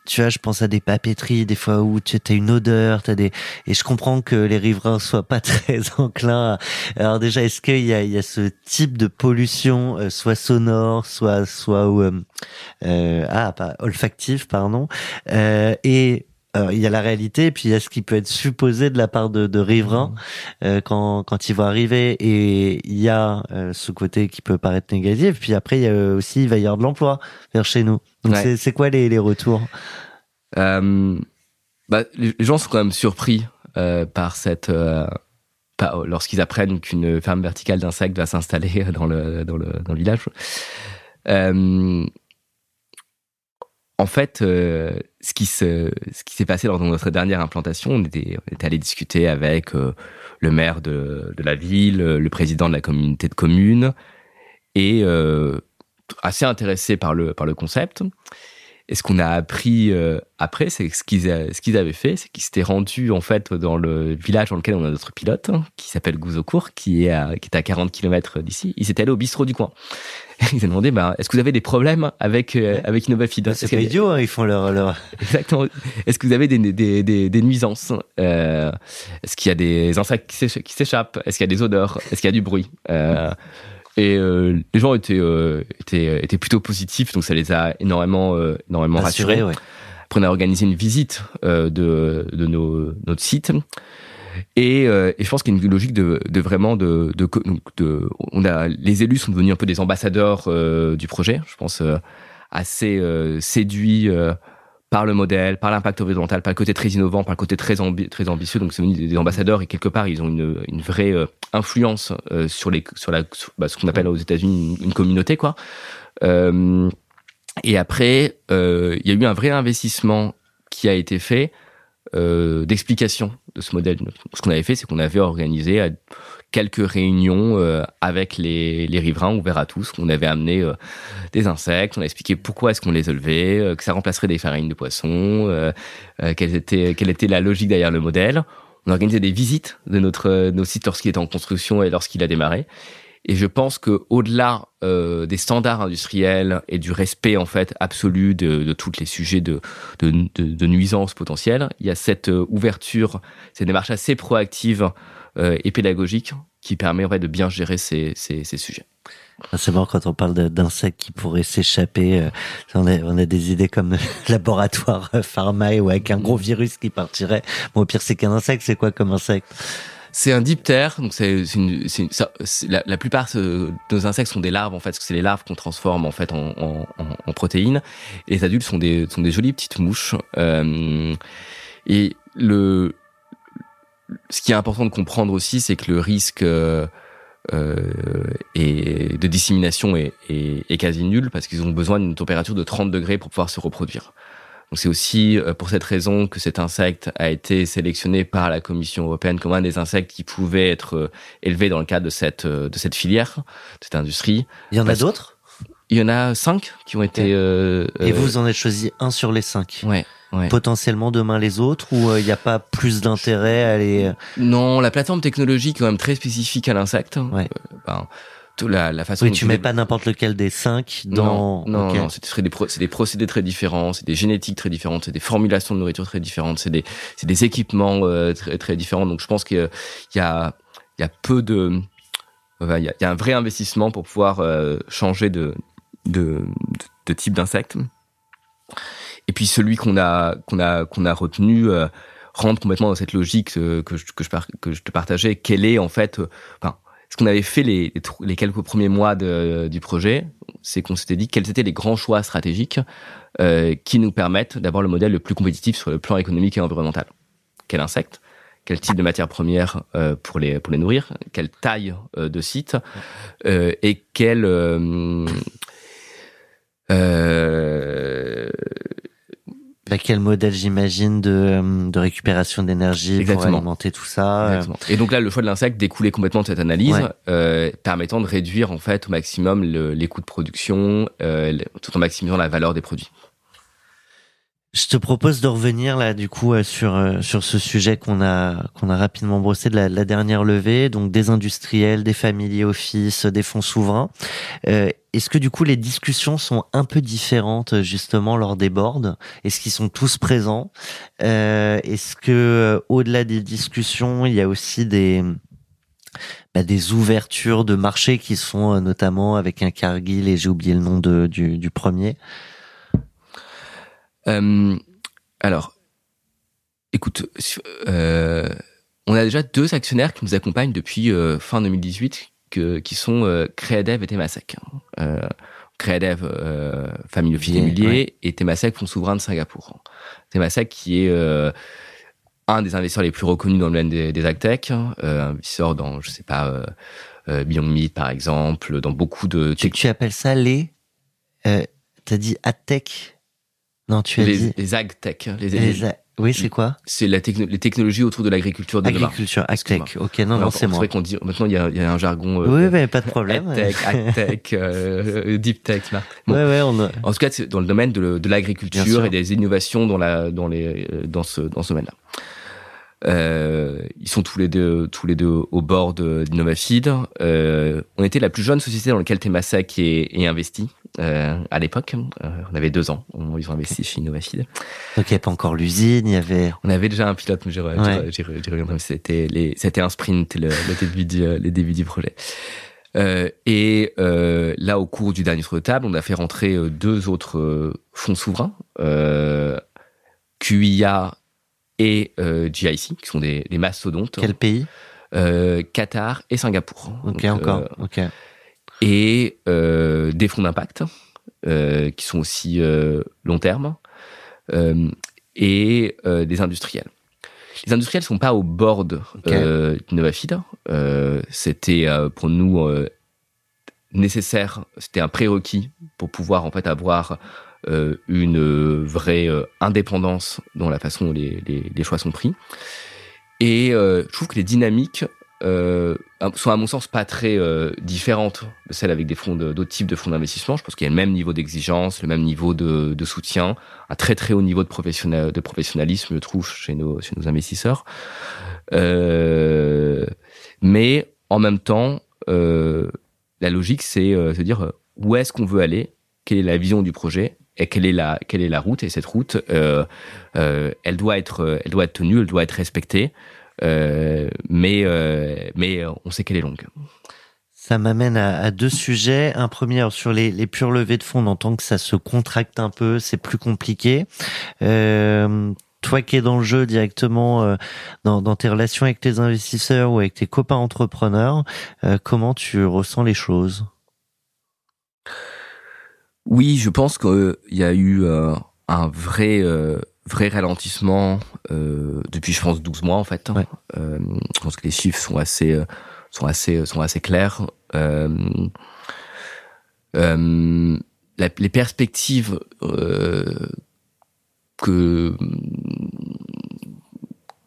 tu vois, je pense à des papeteries, des fois où tu as une odeur, as des et je comprends que les riverains soient pas très enclins. Alors déjà, est-ce qu'il y a, il y a ce type de pollution, euh, soit sonore, soit soit euh, euh, ah pas olfactive, pardon, euh, et alors, il y a la réalité, et puis il y a ce qui peut être supposé de la part de, de riverains mmh. euh, quand, quand ils vont arriver. Et il y a euh, ce côté qui peut paraître négatif. Puis après, il y a aussi, il va y avoir de l'emploi vers chez nous. Donc, c'est quoi les, les retours? Euh, bah, Les gens sont quand même surpris euh, par cette... lorsqu'ils apprennent qu'une ferme verticale d'insectes va s'installer dans le, dans, le, dans le village. Euh, en fait, euh, ce qui s'est passé lors de notre dernière implantation, on était, allé discuter avec euh, le maire de, la ville, le président de la communauté de communes, et euh, assez intéressé par le concept. Et ce qu'on a appris euh, après, c'est ce qu'ils avaient fait, c'est qu'ils s'étaient rendus en fait dans le village dans lequel on a notre pilote, qui s'appelle Gouzocourt, qui est à, qui est à 40 km d'ici. Ils étaient allés au bistrot du coin. ils ont demandé, bah, est-ce que vous avez des problèmes avec euh, avec InnovaFeed bah, C'est pas idiot, hein, ils font leur, leur... Exactement. Est-ce que vous avez des, des, des, des nuisances euh, Est-ce qu'il y a des insectes qui s'échappent? Est-ce qu'il y a des odeurs? Est-ce qu'il y a du bruit? Euh, et euh, les gens étaient, euh, étaient, étaient plutôt positifs, donc ça les a énormément, euh, énormément rassurés. Ouais. Après, on a organisé une visite de, de nos, notre site. Et, et, je pense qu'il y a une logique de, de vraiment de, de, de, on a les élus sont devenus un peu des ambassadeurs du projet. Je pense assez séduits par le modèle, par l'impact environnemental, par le côté très innovant, par le côté très, très ambitieux. Donc, c'est des ambassadeurs et quelque part, ils ont une, une vraie euh, influence euh, sur les, sur la, bah, ce qu'on appelle aux États-Unis une, communauté, quoi. Euh, et après, euh, il y a eu un vrai investissement qui a été fait d'explication de ce modèle. Ce qu'on avait fait, c'est qu'on avait organisé quelques réunions euh, avec les, les, riverains ouverts à tous. On avait amené euh, des insectes, on a expliqué pourquoi est-ce qu'on les élevait, euh, que ça remplacerait des farines de poisson, quelle, était, quelle était la logique derrière le modèle. On a organisé des visites de notre nos sites lorsqu'il était en construction et lorsqu'il a démarré. Et je pense que au-delà euh, des standards industriels et du respect en fait absolu de, de tous les sujets de, de, de, de nuisances potentielles, il y a cette ouverture, cette démarche assez proactive euh, et pédagogique qui permet en fait de bien gérer ces, ces, sujets. Ah, c'est bon quand on parle d'insectes qui pourraient s'échapper. Euh, on, a, des idées comme laboratoire pharma ou avec un gros virus qui partirait. Au pire, c'est qu'un insecte. C'est quoi comme insecte? C'est un diptère, donc c'est la, la, plupart de nos insectes sont des larves en fait, parce que c'est les larves qu'on transforme en fait en, en, en, protéines. Les adultes sont des sont des jolies petites mouches. Euh, et le ce qui est important de comprendre aussi, c'est que le risque euh, euh, de dissémination est, est, est quasi nul parce qu'ils ont besoin d'une température de 30 degrés pour pouvoir se reproduire. C'est aussi euh, pour cette raison que cet insecte a été sélectionné par la Commission européenne comme un des insectes qui pouvaient être euh, élevés dans le cadre de cette de cette filière, de cette industrie. Il y en a d'autres? Il y en a cinq qui ont été. Euh, Et vous en avez choisi un sur les cinq. Ouais potentiellement demain les autres ou il n'y a pas plus d'intérêt à les... Non, la plateforme technologique est quand même très spécifique à l'insecte. Ouais. Ben, la, la façon oui, tu mets pas n'importe lequel des cinq dans. Non, non, c'est des, des procédés très différents, c'est des génétiques très différentes, c'est des formulations de nourriture très différentes, c'est des, des équipements euh, très, très différents. Donc je pense qu'il y a, il y a peu de, il y, a, y a un vrai investissement pour pouvoir euh, changer de, de, de type d'insecte. Et puis celui qu'on a qu'on a qu'on a retenu euh, rentre complètement dans cette logique que je, que je que je te partageais. Quelle est en fait, enfin, ce qu'on avait fait les, les quelques premiers mois de, du projet, c'est qu'on s'était dit quels étaient les grands choix stratégiques euh, qui nous permettent d'avoir le modèle le plus compétitif sur le plan économique et environnemental. Quel insecte quel type de matière première euh, pour les pour les nourrir, quelle taille euh, de site euh, et quel euh, bah, quel modèle j'imagine de, euh, de récupération d'énergie pour alimenter tout ça. Euh. Et donc là, le choix de l'insecte découlait complètement de cette analyse, euh, permettant de réduire en fait au maximum le, les coûts de production, euh, tout en maximisant la valeur des produits. Je te propose de revenir là du coup euh, sur euh, sur ce sujet qu'on a qu'on a rapidement brossé de la, la, dernière levée, donc des industriels, des familles office, des fonds souverains. Euh, Est-ce que du coup les discussions sont un peu différentes justement lors des boards? Est-ce qu'ils sont tous présents? Euh, Est-ce que au-delà des discussions, il y a aussi des bah, des ouvertures de marché qui sont notamment avec un Cargill et j'ai oublié le nom de, du, du premier? Euh, alors, écoute, euh, on a déjà deux actionnaires qui nous accompagnent depuis euh, fin 2018, que, qui sont Créadev et Temasek. Euh, Créadev, famille office immobilier, et Temasek, fonds souverain de Singapour. Temasek qui est un des investisseurs les plus reconnus dans le domaine des, des agtech, euh, investisseur dans, je sais pas, Beyond Meat par exemple, dans beaucoup de... Tu, tu appelles ça les... Euh, T'as dit agtech non, tu as les, dit les agtech. Les, les, les oui, c'est quoi C'est la techno les technologies autour de l'agriculture de Agriculture, agtech. Ok, non, non, c'est moi. C'est vrai qu'on dit maintenant il y a, y a un jargon. Euh, oui, mais pas de problème. Agtech, agtech, euh, deep tech. Bon. Ouais, ouais, on a... En tout cas, c'est dans le domaine de, de l'agriculture et des innovations dans la dans les dans ce dans ce domaine-là. Euh, ils sont tous les deux, tous les deux au bord d'Innovafeed. Euh, on était la plus jeune société dans laquelle Temasek est, est investi euh, à l'époque. Euh, on avait deux ans. Ils ont investi chez Innovafeed. Donc il n'y avait pas encore l'usine, il y avait. On avait déjà un pilote, mais j'ai ouais. C'était les, c'était un sprint, le, le début du, les débuts du projet. Euh, et euh, là, au cours du dernier tour de table, on a fait rentrer deux autres fonds souverains, QIA et euh, GIC, qui sont des, des mastodontes. Quel pays? Euh, Qatar et Singapour. Ok, Donc, encore. Euh, ok. Et euh, des fonds d'impact, euh, qui sont aussi euh, long terme, et des industriels. Les industriels sont pas au board okay. euh, d'Innovafeed. Euh, c'était euh, pour nous euh, nécessaire, c'était un prérequis pour pouvoir en fait avoir euh, une vraie euh, indépendance dans la façon dont les, choix sont pris. Et euh, je trouve que les dynamiques euh, sont à mon sens pas très euh, différentes de celles avec d'autres types de fonds d'investissement. Je pense qu'il y a le même niveau d'exigence, le même niveau de, soutien, un très très haut niveau de, professionnalisme, je trouve, chez nos, investisseurs. Euh, mais en même temps, euh, la logique, c'est euh, se dire où est-ce qu'on veut aller, quelle est la vision du projet? Et quelle est la quelle est la route et cette route, euh, euh, elle doit être elle doit être tenue, elle doit être respectée. mais mais on sait qu'elle est longue. Ça m'amène à, deux sujets. Un premier sur les, les pures levées de fonds, on entend que ça se contracte un peu, c'est plus compliqué. Euh, toi qui es dans le jeu directement euh, dans, tes relations avec tes investisseurs ou avec tes copains entrepreneurs, euh, comment tu ressens les choses? Oui, je pense qu'il y a eu un vrai vrai ralentissement depuis je pense 12 mois en fait. je pense que les chiffres sont assez sont assez sont assez clairs. Euh, euh, les perspectives euh, que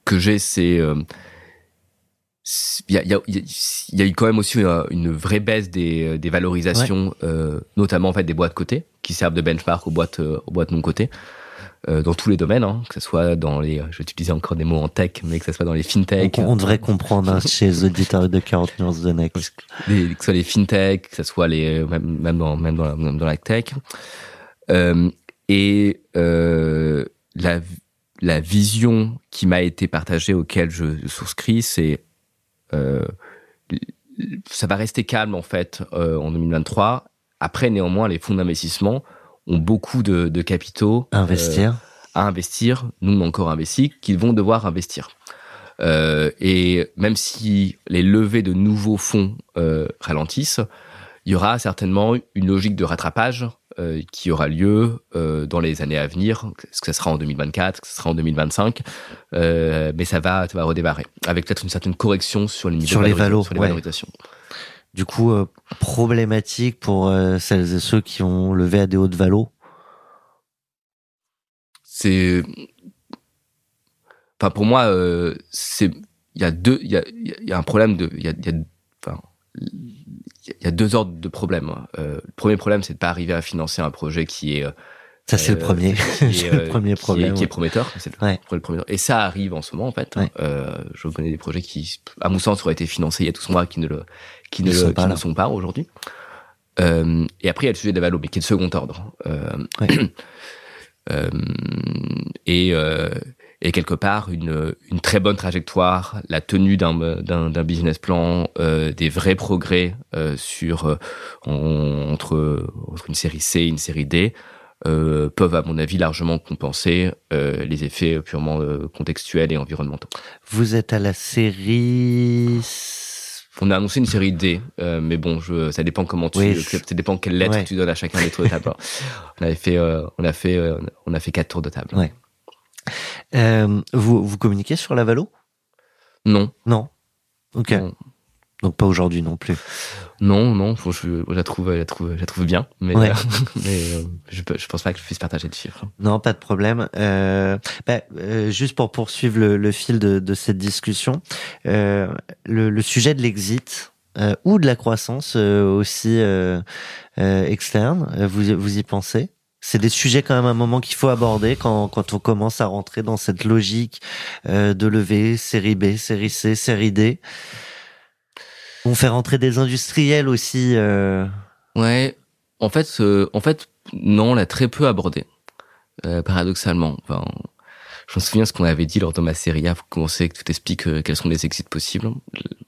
que j'ai, c'est il y a, y, a, y a, eu quand même aussi une, vraie baisse des, des valorisations, euh, notamment en fait des boîtes cotées qui servent de benchmark aux boîtes aux boîtes non cotées. Euh, dans tous les domaines, hein, que ce soit dans les, je vais utiliser encore des mots en tech, mais que ce soit dans les fintech. On, devrait comprendre hein, chez les auditeurs de 40 nuances de next. que ce soit les fintech, que ce soit les, même, même dans, même dans, la, dans la tech. Euh, et euh, la, la vision qui m'a été partagée, auquel je souscris, c'est euh, ça va rester calme en fait euh, en 2023. Après, néanmoins, les fonds d'investissement ont beaucoup de, de capitaux investir. Euh, à investir, nous on a encore investi, qu'ils vont devoir investir. Euh, et même si les levées de nouveaux fonds euh, ralentissent, il y aura certainement une logique de rattrapage euh, qui aura lieu euh, dans les années à venir. Est-ce que ça sera en 2024, que ce sera en 2025 euh, Mais ça va, ça va redémarrer avec peut-être une certaine correction sur les sur les, valos, sur les valorisations du coup problématique pour celles et ceux qui ont levé à des hauts de valo C'est, enfin pour moi, c'est il y a deux, il y a, y a un problème de, y a, y a, enfin, il y a deux ordres de problèmes. le premier problème, c'est de pas arriver à financer un projet qui est ça, c'est le euh, premier. le premier problème. Qui est, prometteur. C'est le, premier. Et ça arrive en ce moment, en fait. Euh, je connais des projets qui, à mon sens, auraient été financés il y a 12 mois qui ne le, qui ne, sont, pas ne sont pas aujourd'hui. Euh, et après, il y a le sujet de la valo, mais qui est de second ordre. Euh, euh, et, euh, et quelque part, une, une très bonne trajectoire, la tenue d'un, business plan, des vrais progrès sur entre, entre une série C et une série D. Euh, peuvent, à mon avis, largement compenser euh, les effets purement euh, contextuels et environnementaux. Vous êtes à la série... On a annoncé une série D, mais bon, je, ça dépend comment tu, ça dépend quelle lettre tu donnes à chacun des tours de table. on avait fait, on a fait, on a fait quatre tours de table. Ouais. Vous, vous communiquez sur la Valo Non. Non? Ok. Donc pas aujourd'hui non plus. Non, non, je, je, la trouve, je la trouve, je la trouve bien, mais, euh, mais euh, je, je pense pas que je puisse partager le chiffre. Non, pas de problème. Euh, bah, euh, juste pour poursuivre le, le fil de, de, cette discussion, le, le, sujet de l'exit ou de la croissance aussi externe, vous, vous y pensez? C'est des sujets quand même un moment qu'il faut aborder quand, quand on commence à rentrer dans cette logique de lever série B, série C, série D. On fait rentrer des industriels aussi. Euh... Ouais, en fait, euh, en fait, non, on l'a très peu abordé, euh, paradoxalement. Enfin, je me souviens ce qu'on avait dit lors de ma série A, qu'on sait que tout explique euh, quels sont les exits possibles.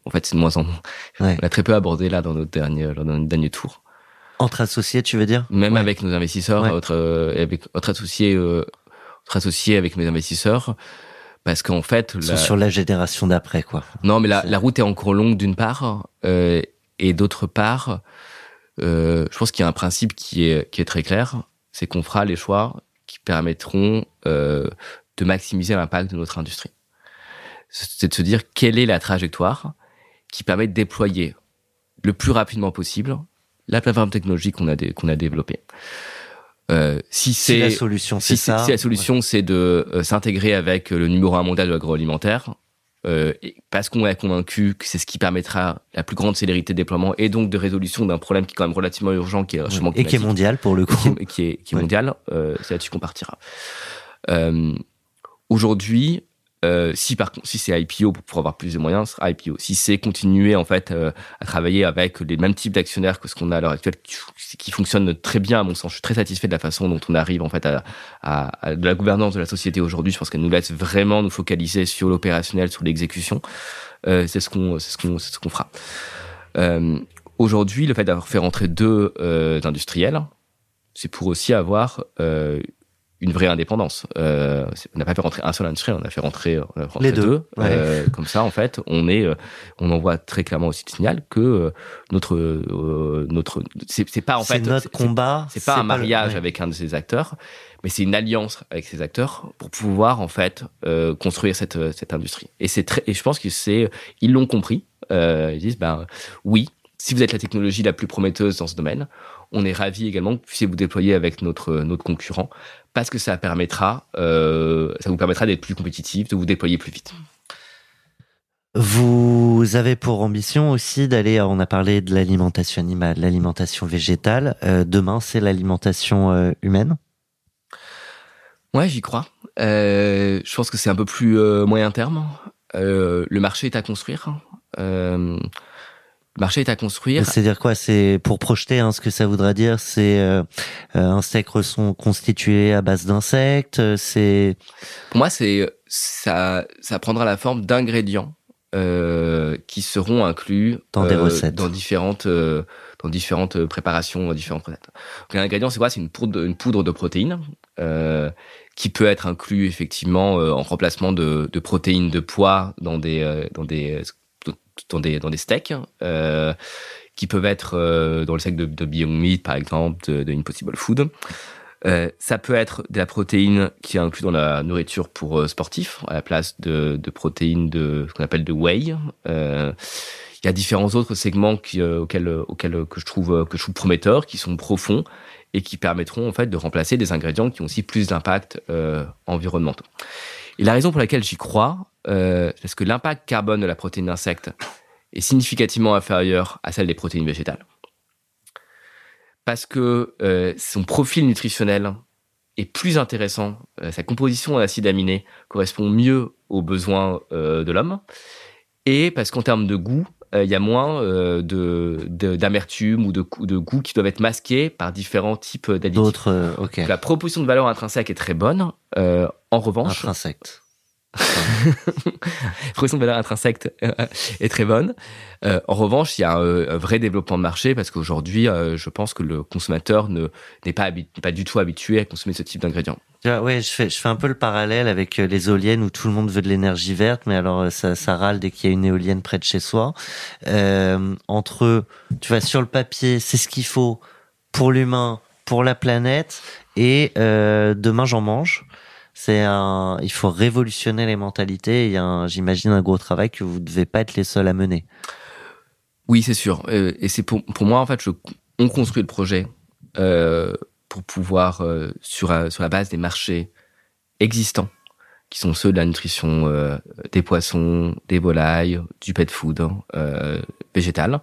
En fait, c'est de moins en moins. On l'a très peu abordé là dans notre dernier, dans notre dernier tour. Entre associés, tu veux dire Même avec nos investisseurs, autre, euh, avec autre associé, euh, autre associé avec mes investisseurs parce qu'en fait la... sur la génération d'après quoi. Non mais la, la, route est encore longue d'une part euh, et d'autre part euh, je pense qu'il y a un principe qui est qui est très clair, c'est qu'on fera les choix qui permettront euh, de maximiser l'impact de notre industrie. C'est de se dire quelle est la trajectoire qui permet de déployer le plus rapidement possible la plateforme technologique qu'on a qu'on a développée. Euh, si c'est la solution, c'est si, ça. Si la solution, c'est de euh, s'intégrer avec le numéro un mondial de l'agroalimentaire, euh, parce qu'on est convaincu que c'est ce qui permettra la plus grande célérité de déploiement et donc de résolution d'un problème qui est quand même relativement urgent, qui est ouais. et qui est mondial pour le coup, qui est, qui est, qui est mondial. Euh, c'est là-dessus qu'on partira. Euh, Aujourd'hui, Euh, si par si c'est IPO pour avoir plus de moyens, ce sera IPO. Si c'est continuer en fait euh, à travailler avec les mêmes types d'actionnaires que ce qu'on a à l'heure actuelle, qui, qui fonctionne très bien à mon sens. Je suis très satisfait de la façon dont on arrive en fait à, de la gouvernance de la société aujourd'hui. Je pense qu'elle nous laisse vraiment nous focaliser sur l'opérationnel, sur l'exécution. Euh, c'est ce qu'on c'est ce qu'on c'est ce qu'on fera. Aujourd'hui, le fait d'avoir fait rentrer deux industriels, c'est pour aussi avoir une vraie indépendance. Euh, on n'a pas fait rentrer un seul industriel, on a fait rentrer, on a fait rentrer Les deux, ouais. Euh, comme ça, en fait, on est, euh, on envoie très clairement aussi le signal que notre, euh, notre, c'est pas en fait notre combat. c'est pas un mariage ouais. avec un de ces acteurs, mais c'est une alliance avec ces acteurs pour pouvoir en fait construire cette cette industrie. Et c'est très, et je pense que c'est, ils l'ont compris. Ils disent ben oui, si vous êtes la technologie la plus prometteuse dans ce domaine, on est ravi également que vous puissiez vous déployer avec notre notre concurrent parce que ça permettra, euh, ça vous permettra d'être plus compétitif, de vous déployer plus vite. Vous avez pour ambition aussi d'aller, on a parlé de l'alimentation animale, l'alimentation végétale. Euh, demain, c'est l'alimentation euh, humaine? Ouais, j'y crois. Euh, je pense que c'est un peu plus euh, moyen terme. Euh, le marché est à construire. Euh, le marché est à construire. C'est-à-dire quoi? C'est pour projeter hein, ce que ça voudra dire. C'est euh, euh, insectes sont constitués à base d'insectes. euh, C'est Pour moi, c'est ça, ça prendra la forme d'ingrédients euh, qui seront inclus Dans des euh, recettes. dans différentes, euh, dans différentes préparations, dans différentes recettes. Donc, l'ingrédient, c'est quoi? C'est une poudre, de, une poudre de protéines euh, qui peut être inclus effectivement euh, en remplacement de, de protéines de pois dans des, euh, dans des, dans des, dans des steaks. Euh, qui peuvent être euh, dans le sac de, de Beyond Meat, par exemple, de, de Impossible Food. Euh, ça peut être de la protéine qui est inclus dans la nourriture pour euh, sportifs, à la place de, de protéines de ce qu'on appelle de whey. Euh, il y a différents autres segments euh, auxquels, auxquels que je trouve euh, que je trouve prometteurs, qui sont profonds et qui permettront en fait de remplacer des ingrédients qui ont aussi plus d'impact euh, environnementaux. Et la raison pour laquelle j'y crois, euh, parce que l'impact carbone de la protéine d'insecte est significativement inférieur à celle des protéines végétales parce que euh, son profil nutritionnel est plus intéressant, euh, sa composition en acides aminés correspond mieux aux besoins euh, de l'homme, et parce qu'en termes de goût, euh, il y a moins euh, de de- d'amertume ou de, goût qui doivent être masqués par différents types d'additifs. d'autres. euh, ok. La proposition de valeur intrinsèque est très bonne. Euh, en revanche, Intrinsèques. proposition de valeur intrinsèque euh, est très bonne. Euh, en revanche, il y a un, un vrai développement de marché parce qu'aujourd'hui, euh, je pense que le consommateur ne n'est pas, du tout habitué à consommer ce type d'ingrédients. Vois, Ouais, je fais, un peu le parallèle avec euh, les éoliennes où tout le monde veut de l'énergie verte, mais alors euh, ça, râle dès qu'il y a une éolienne près de chez soi. Euh, entre, tu vois, sur le papier, c'est ce qu'il faut pour l'humain, pour la planète, et euh, demain j'en mange. C'est un, il faut révolutionner les mentalités. Il y a, j'imagine, un gros travail que vous devez pas être les seuls à mener. Oui, c'est sûr. Euh, et c'est pour, pour moi, en fait, on construit le projet euh, pour pouvoir, euh, sur, sur la base des marchés existants, qui sont ceux de la nutrition des poissons, des volailles, du pet food, euh, végétal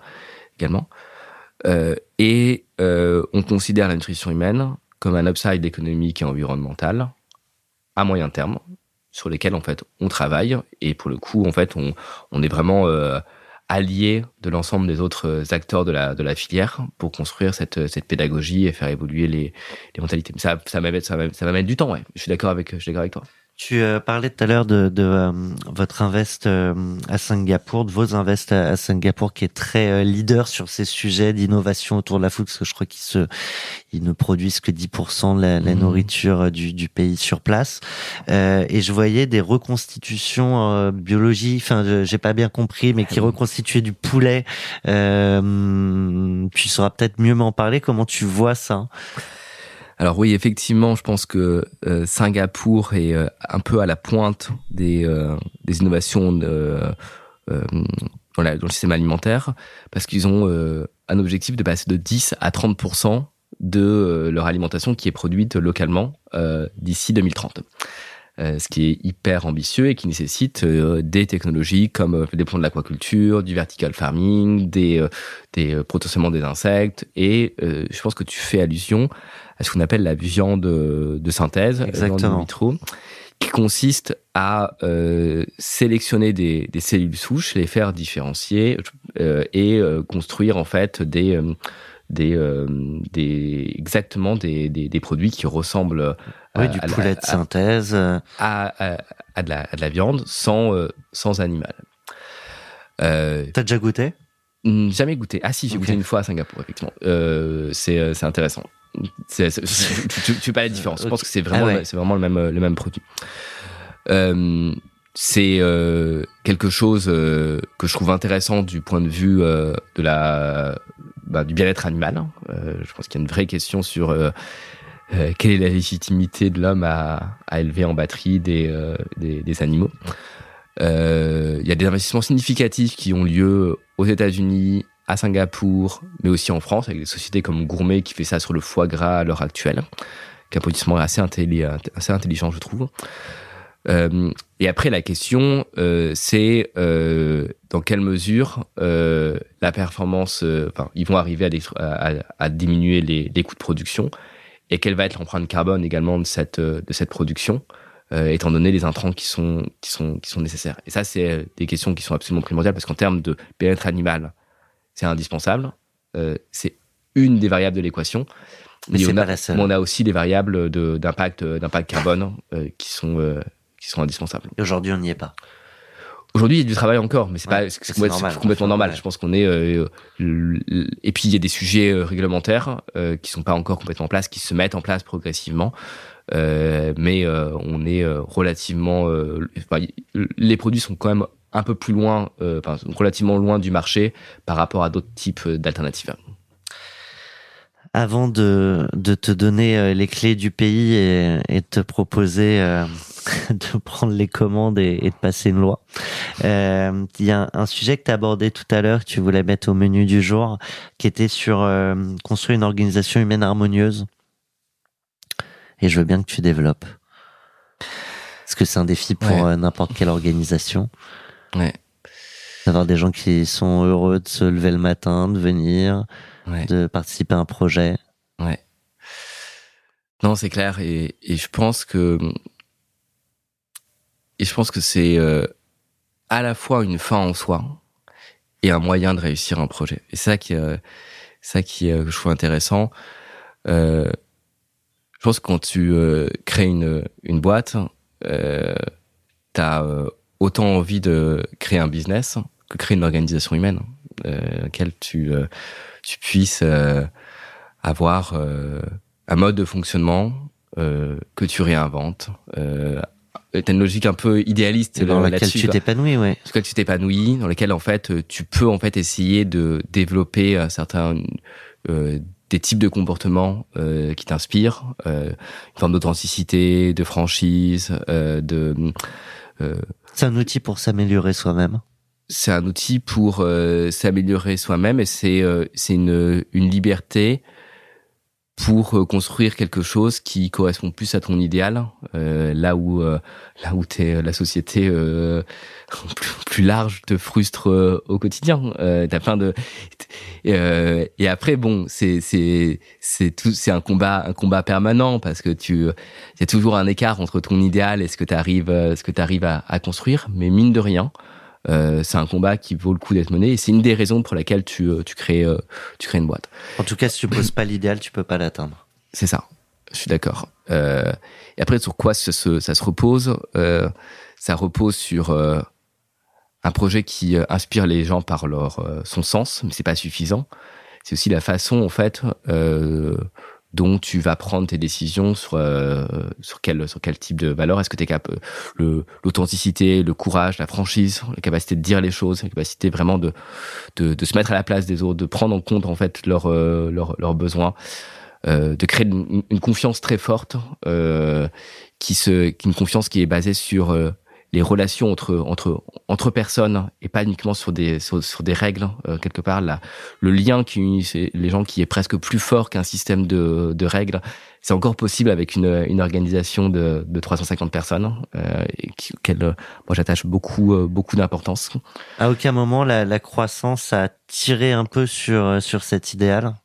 également. Et on considère la nutrition humaine comme un upside économique et environnemental à moyen terme, sur lesquels en fait on travaille. Et pour le coup, en fait, on, on est vraiment euh, allié de l'ensemble des autres acteurs de la, de la filière pour construire cette, cette pédagogie et faire évoluer les, les mentalités. Ça, ça, mettre, ça, du temps, ouais. Je suis d'accord avec, je suis d'accord avec toi. Tu euh, parlais tout à l'heure de, de euh, votre invest euh, à Singapour, de vos invests à, à Singapour, qui est très euh, leader sur ces sujets d'innovation autour de la food, parce que je crois qu'ils se, ils ne produisent que 10% de la, la Mhm. nourriture du, du pays sur place. Euh, et je voyais des reconstitutions euh, biologiques, enfin, j'ai pas bien compris, mais qui reconstituaient du poulet. Euh, tu sauras peut-être mieux m'en parler. Comment tu vois ça? Alors oui, effectivement, je pense que euh, Singapour est euh, un peu à la pointe des, euh, des innovations dans, le système alimentaire parce qu'ils ont un objectif de passer de 10 à 30% de leur alimentation qui est produite localement d'ici 2030. Euh, ce qui est hyper ambitieux et qui nécessite des technologies comme euh, le déploiement de l'aquaculture, du vertical farming, des, des potentiellement des insectes. Et je pense que tu fais allusion à ce qu'on appelle la viande de synthèse, Exactement. in vitro, qui consiste à sélectionner des, des, cellules souches, les faire différencier et construire en fait des des, des exactement des, des, des, produits qui ressemblent oui, du poulet de synthèse à, à, de la, à, de la, viande sans sans animal. Euh, T'as déjà goûté? Jamais goûté. Ah si, j'ai goûté une fois à Singapour, effectivement. Euh, c'est tu, tu, tu pas la différence. Je pense que c'est vraiment, ah c'est vraiment le même, le même produit. Euh, c'est euh, quelque chose euh, que je trouve intéressant du point de vue de la bah, du bien-être animal. je pense qu'il y a une vraie question sur quelle est la légitimité de l'homme à, à, élever en batterie des, des, des animaux. Il y a des investissements significatifs qui ont lieu aux États-Unis, à Singapour, mais aussi en France, avec des sociétés comme Gourmet qui fait ça sur le foie gras à l'heure actuelle, qui est un positionnement assez, intelligent, je trouve. Euh, et après, la question, euh, c'est euh, dans quelle mesure la performance, enfin, ils vont arriver à, diminuer les, coûts de production, et quelle va être l'empreinte carbone également de cette, production étant donné les intrants qui sont qui sont nécessaires. Et ça, c'est des questions qui sont absolument primordiales parce qu'en termes de bien-être animal, c'est indispensable. Euh, c'est une des variables de l'équation. Mais, c'est pas la seule. on a aussi des variables d'impact d'impact carbone qui sont qui sont indispensables. Et aujourd'hui, on n'y est pas. Aujourd'hui, il y a du travail encore, mais c'est pas c'est complètement normal. Je pense qu'on est euh, et puis il y a des sujets réglementaires euh, qui sont pas encore complètement en place, qui se mettent en place progressivement. Euh, mais euh, on est euh, relativement, les produits sont quand même un peu plus loin, enfin, relativement loin du marché par rapport à d'autres types d'alternatives. Avant de, de, te donner les clés du pays et, et te proposer de prendre les commandes et, et de passer une loi, il y a un, sujet que tu as abordé tout à l'heure, que tu voulais mettre au menu du jour, qui était sur construire une organisation humaine harmonieuse et je veux bien que tu développes. Parce que c'est un défi pour euh, n'importe quelle organisation. Ouais. D'avoir des gens qui sont heureux de se lever le matin, de venir, de participer à un projet. Ouais. Non, c'est clair. Et, et, je pense que et je pense que c'est euh, à la fois une fin en soi et un moyen de réussir un projet. Et ça qui, euh, ça qui je trouve intéressant. Euh, je pense que quand tu euh, crées une, une boîte, euh, tu as euh, autant envie de créer un business que créer une organisation humaine, euh, laquelle tu, euh, tu puisses avoir un mode de fonctionnement que tu réinventes. Euh, T'as une logique un peu idéaliste dans laquelle tu t'épanouis, ouais. Dans laquelle tu t'épanouis, dans laquelle en fait tu peux en fait essayer de développer certains euh, des types de comportements euh, qui t'inspirent, euh, une forme d'authenticité, de franchise, euh, de. Euh, c'est un outil pour s'améliorer soi-même. C'est un outil pour euh, s'améliorer soi-même et c'est c'est une une liberté pour euh, construire quelque chose qui correspond plus à ton idéal, euh, là où euh, là où t'es la société euh, plus, large te frustre euh, au quotidien. Euh, T'as plein de et après bon c'est c'est c'est tout c'est un combat un combat permanent parce que tu y a toujours un écart entre ton idéal et ce que tu arrives ce que tu arrives à, à construire, mais mine de rien euh, c'est un combat qui vaut le coup d'être mené et c'est une des raisons pour laquelle tu, euh, tu, crées, euh, tu crées une boîte. En tout cas, si tu poses pas l'idéal, tu peux pas l'atteindre. C'est ça. Je suis d'accord. Euh, et après, sur quoi ça se, ça se repose? Euh, Ça repose sur un projet qui inspire les gens par leur son sens, mais c'est pas suffisant. C'est aussi la façon, en fait, dont tu vas prendre tes décisions sur euh, sur quel sur quel type de valeur. Est-ce que tu es capable le l'authenticité le courage la franchise la capacité de dire les choses la capacité vraiment de, de de se mettre à la place des autres de prendre en compte en fait leurs euh, leurs besoins euh, de créer une, une, confiance très forte euh, qui se une confiance qui est basée sur euh, les relations entre entre entre personnes et pas uniquement sur des sur, sur des règles euh, quelque part là. Le lien qui unit les gens qui est presque plus fort qu'un système de, de règles. C'est encore possible avec une, une organisation de, de 350 personnes euh, qu'elle moi j'attache beaucoup euh, beaucoup d'importance. À aucun moment la, la croissance a tiré un peu sur sur cet idéal?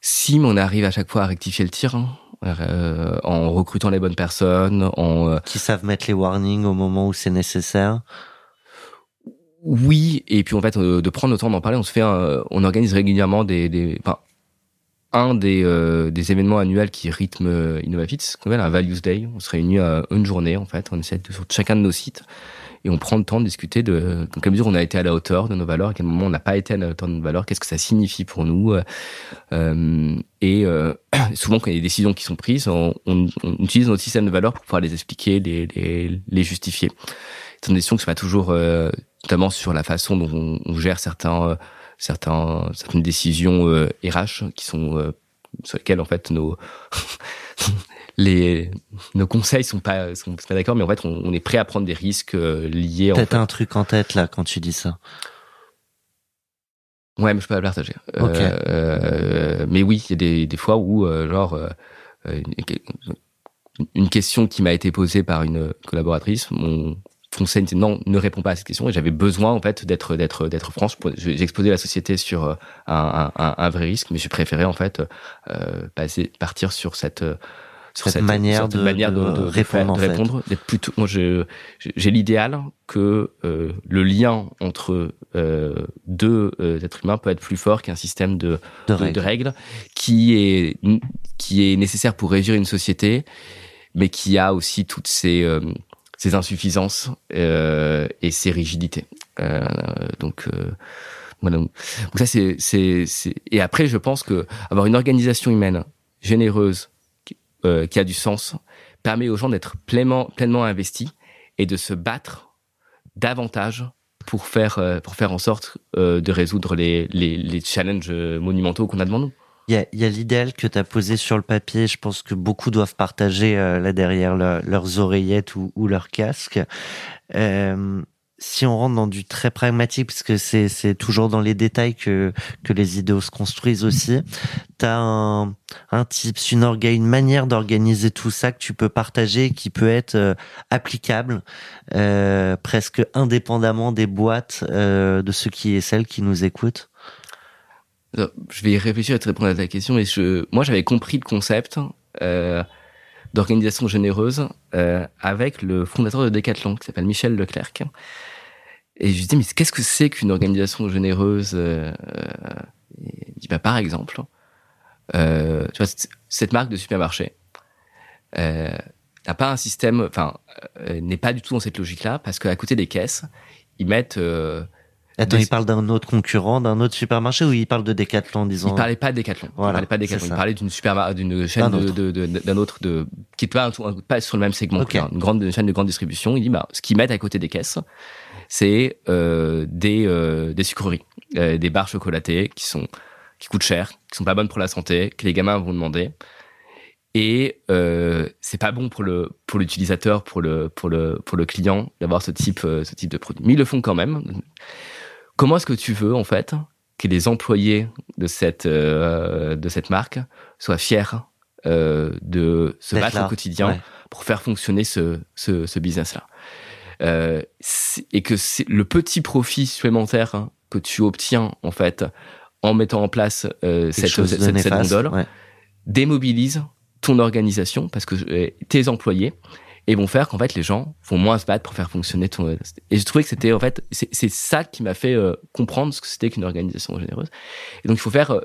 Si mais on arrive à chaque fois à rectifier le tir hein. En recrutant les bonnes personnes, en qui savent mettre les warnings au moment où c'est nécessaire? Oui, et puis en fait de prendre le temps d'en parler. On se fait, on organise régulièrement des, des enfin, un des, des événements annuels qui rythme Innovafit, ce qu'on appelle un Values Day. On se réunit à une journée en fait. On essaie de, sur chacun de nos sites et on prend le temps de discuter de dans quelle mesure on a été à la hauteur de nos valeurs, à quel moment on n'a pas été à la hauteur de nos valeurs, qu'est-ce que ça signifie pour nous. Euh, euh et euh, souvent, quand il y a des décisions qui sont prises, on, on, on, utilise notre système de valeurs pour pouvoir les expliquer, les, les, les justifier. C'est une décision qui sont pas toujours, euh, notamment sur la façon dont on, gère certains, euh, certains, certaines décisions RH qui sont sur lesquelles en fait nos les nos conseils sont pas sont pas d'accord, mais en fait on, est prêt à prendre des risques euh, liés. Peut-être un truc en tête là quand tu dis ça. Ouais, mais je peux pas le partager. Euh, euh, mais oui, il y a des, des fois où genre une, question qui m'a été posée par une collaboratrice, mon conseil était non, ne réponds pas à cette question. Et j'avais besoin en fait d'être d'être d'être franche. J'ai exposé la société sur un, un, un, vrai risque, mais j'ai préféré en fait passer partir sur cette cette, manière, de, manière de, répondre. répondre plutôt, moi, j'ai l'idéal que euh, le lien entre euh, deux euh, êtres humains peut être plus fort qu'un système de, de, règles. de, règles. qui est qui est nécessaire pour régir une société, mais qui a aussi toutes ces ses insuffisances et ses rigidités. donc voilà. Donc ça c'est c'est et après je pense que avoir une organisation humaine généreuse euh, qui a du sens, permet aux gens d'être pleinement, pleinement investis et de se battre davantage pour faire, euh, pour faire en sorte euh, de résoudre les, les, les challenges monumentaux qu'on a devant nous. Il y a, l'idéal que tu as posé sur le papier. Je pense que beaucoup doivent partager là derrière leurs oreillettes ou, ou leurs casques. Euh, si on rentre dans du très pragmatique, parce que c'est, c'est toujours dans les détails que, que les idéaux se construisent aussi, tu as un, un tips, une, orga, une manière d'organiser tout ça que tu peux partager, qui peut être euh, applicable euh, presque indépendamment des boîtes euh, de ceux qui et celles qui nous écoutent Je vais y réfléchir à te répondre à ta question, mais je, moi j'avais compris le concept d'organisation généreuse avec le fondateur de Decathlon, qui s'appelle Michel Leclerc. Et je lui dis, mais qu'est-ce que c'est qu'une organisation généreuse euh, Il dit, bah, par exemple, euh, tu vois, cette marque de supermarché euh, n'a pas un système, enfin, euh, n'est pas du tout dans cette logique-là, parce qu'à côté des caisses, ils mettent... Euh, Attends, il parle d'un autre concurrent, d'un autre supermarché ou il parle de Decathlon, disons? Il parlait pas de Decathlon. Voilà, il parlait pas de Decathlon. Il parlait d'une super, d'une chaîne d'un autre. de, de, d'un autre de, qui est pas, pas sur le même segment. Okay. Une grande une chaîne de grande distribution. Il dit, bah, ce qu'ils mettent à côté des caisses, c'est euh, des, euh, des sucreries, euh, des barres chocolatées qui sont qui coûtent cher, qui sont pas bonnes pour la santé, que les gamins vont demander. Et euh, c'est pas bon pour le pour l'utilisateur, pour le pour le pour le client d'avoir ce type euh, ce type de produit. Mais ils le font quand même. Comment est-ce que tu veux en fait que les employés de cette euh, de cette marque soient fiers euh, de se battre là. au quotidien ouais. pour faire fonctionner ce ce, ce business là euh, et que c'est le petit profit supplémentaire hein, que tu obtiens en fait en mettant en place euh, cette, cette, cette gondole ouais. démobilise ton organisation parce que euh, tes employés et vont faire qu'en fait les gens vont moins se battre pour faire fonctionner ton et je trouvais que c'était en fait c'est ça qui m'a fait comprendre ce que c'était qu'une organisation généreuse et donc il faut faire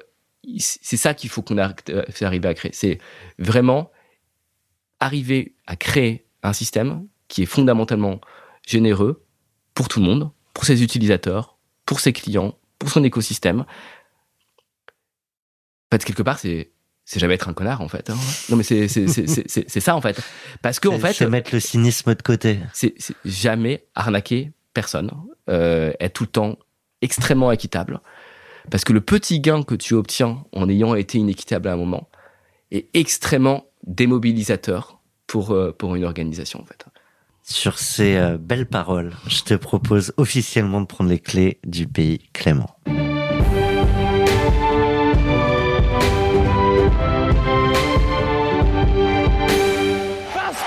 c'est ça qu'il faut qu'on fait arriver à créer c'est vraiment arriver à créer un système qui est fondamentalement généreux pour tout le monde, pour ses utilisateurs, pour ses clients, pour son écosystème. En fait, quelque part, c'est c'est jamais être un connard en fait. Hein. Non mais c'est c'est c'est ça en fait. Parce que en fait, c'est mettre le cynisme de côté. C'est jamais arnaquer personne, euh, être tout le temps extrêmement équitable. Parce que le petit gain que tu obtiens en ayant été inéquitable à un moment est extrêmement démobilisateur pour euh, pour une organisation en fait. Sur ces euh, belles paroles, je te propose officiellement de prendre les clés du pays Clément. Parce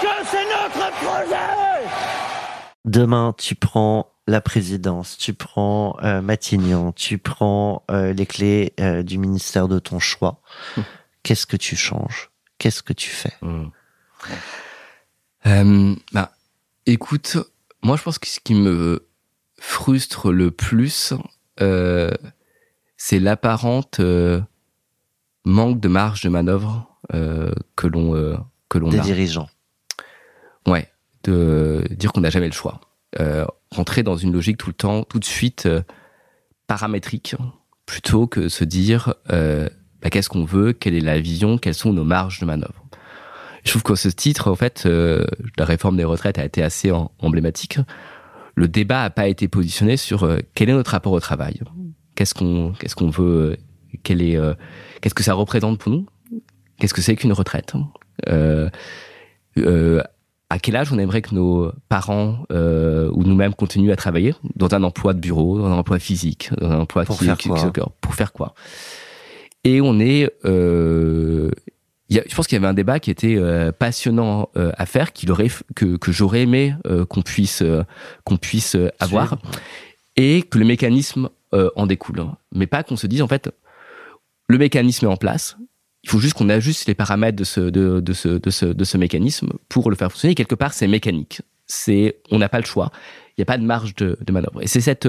que c'est notre projet Demain, tu prends la présidence, tu prends euh, Matignon, tu prends euh, les clés euh, du ministère de ton choix. Qu'est-ce que tu changes? Qu'est-ce que tu fais? Mmh. euh, bah, Écoute, moi je pense que ce qui me frustre le plus, euh, c'est l'apparente euh, manque de marge de manœuvre euh, que l'on que l'on des dirigeants. Ouais, de dire qu'on n'a jamais le choix. Rentrer dans une logique tout le temps, tout de suite paramétrique, plutôt que se dire bah, qu'est-ce qu'on veut, quelle est la vision, quelles sont nos marges de manœuvre. Je trouve que ce titre, en fait, la réforme des retraites a été assez emblématique. Le débat n'a pas été positionné sur quel est notre rapport au travail, qu'est-ce qu'on qu'est-ce qu'on veut, quel est qu'est-ce que ça représente pour nous, qu'est-ce que c'est qu'une retraite? Euh, euh, à quel âge on aimerait que nos parents euh, ou nous-mêmes continuent à travailler? Dans un emploi de bureau, dans un emploi physique, dans un emploi pour faire quoi? pour faire quoi? Et on est, euh, y a, je pense qu'il y avait un débat qui était euh, passionnant euh, à faire, qu'il aurait que que j'aurais aimé euh, qu'on puisse qu'on puisse avoir, et que le mécanisme en découle, mais pas qu'on se dise en fait le mécanisme est en place, il faut juste qu'on ajuste les paramètres de ce, de, de, ce, de, ce, de ce mécanisme pour le faire fonctionner. Et quelque part, c'est mécanique. C'est, on n'a pas le choix. Il n'y a pas de marge de, de manœuvre. Et c'est cette,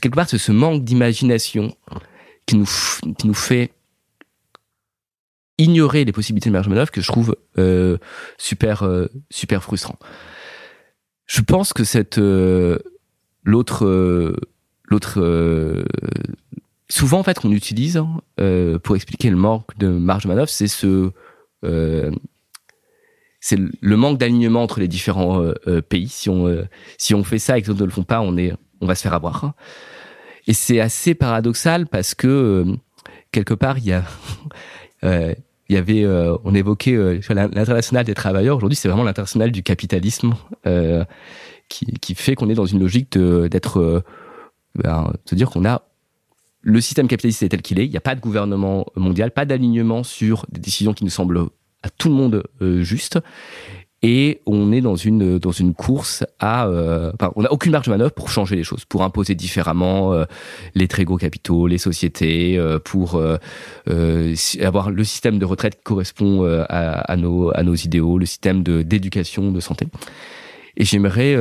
quelque part, ce manque d'imagination qui nous, qui nous fait ignorer les possibilités de marge de manœuvre que je trouve euh, super, euh, super frustrant. Je pense que cette, euh, l'autre, euh, l'autre euh, souvent en fait qu'on utilise euh, pour expliquer le manque de marge de manœuvre, c'est ce euh, c'est le manque d'alignement entre les différents euh, euh pays. Si on euh, si on fait ça et que d'autres ne le font pas, on est on va se faire avoir. Et c'est assez paradoxal parce que quelque part il y a il y avait on évoquait l'international des travailleurs. Aujourd'hui, c'est vraiment l'international du capitalisme qui qui fait qu'on est dans une logique d'être ben, de dire qu'on a le système capitaliste est tel qu'il est. Il n'y a pas de gouvernement mondial, pas d'alignement sur des décisions qui nous semblent à tout le monde euh, justes. Et on est dans une dans une course à, euh, enfin, on n'a aucune marge de manœuvre pour changer les choses, pour imposer différemment euh, les très gros capitaux, les sociétés, euh, pour euh, euh, avoir le système de retraite qui correspond à, à, nos à nos idéaux, le système de d'éducation, de santé. Et j'aimerais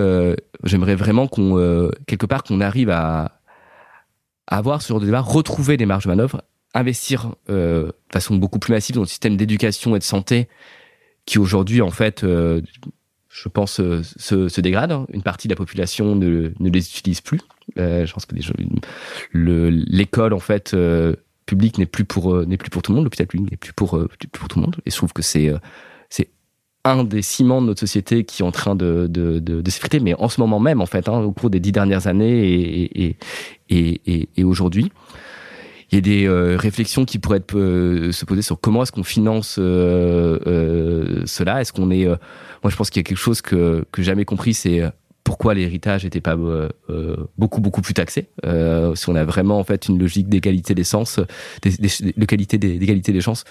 j'aimerais vraiment qu'on quelque part qu'on arrive à avoir sur des débats, retrouver des marges de manœuvre, investir euh, de façon beaucoup plus massive dans le système d'éducation et de santé qui aujourd'hui, en fait, euh, je pense, euh, se, se dégrade. Une partie de la population ne, ne les utilise plus. Euh, je pense que l'école, en fait, euh, publique n'est plus pour n'est plus pour tout le monde. L'hôpital public n'est plus pour pour tout le monde. Et je trouve que c'est c'est un des ciments de notre société qui est en train de, de, de, de s'effriter, mais en ce moment même, en fait, hein, au cours des dix dernières années et, et, et, et aujourd'hui. Il y a des euh, réflexions qui pourraient être, euh, se poser sur comment est-ce qu'on finance euh, cela. Est-ce qu'on est, moi je pense qu'il y a quelque chose que que jamais compris, c'est pourquoi l'héritage n'était pas beaucoup beaucoup plus taxé. si on a vraiment en fait une logique d'égalité des sens, d'égalité des, des, des chances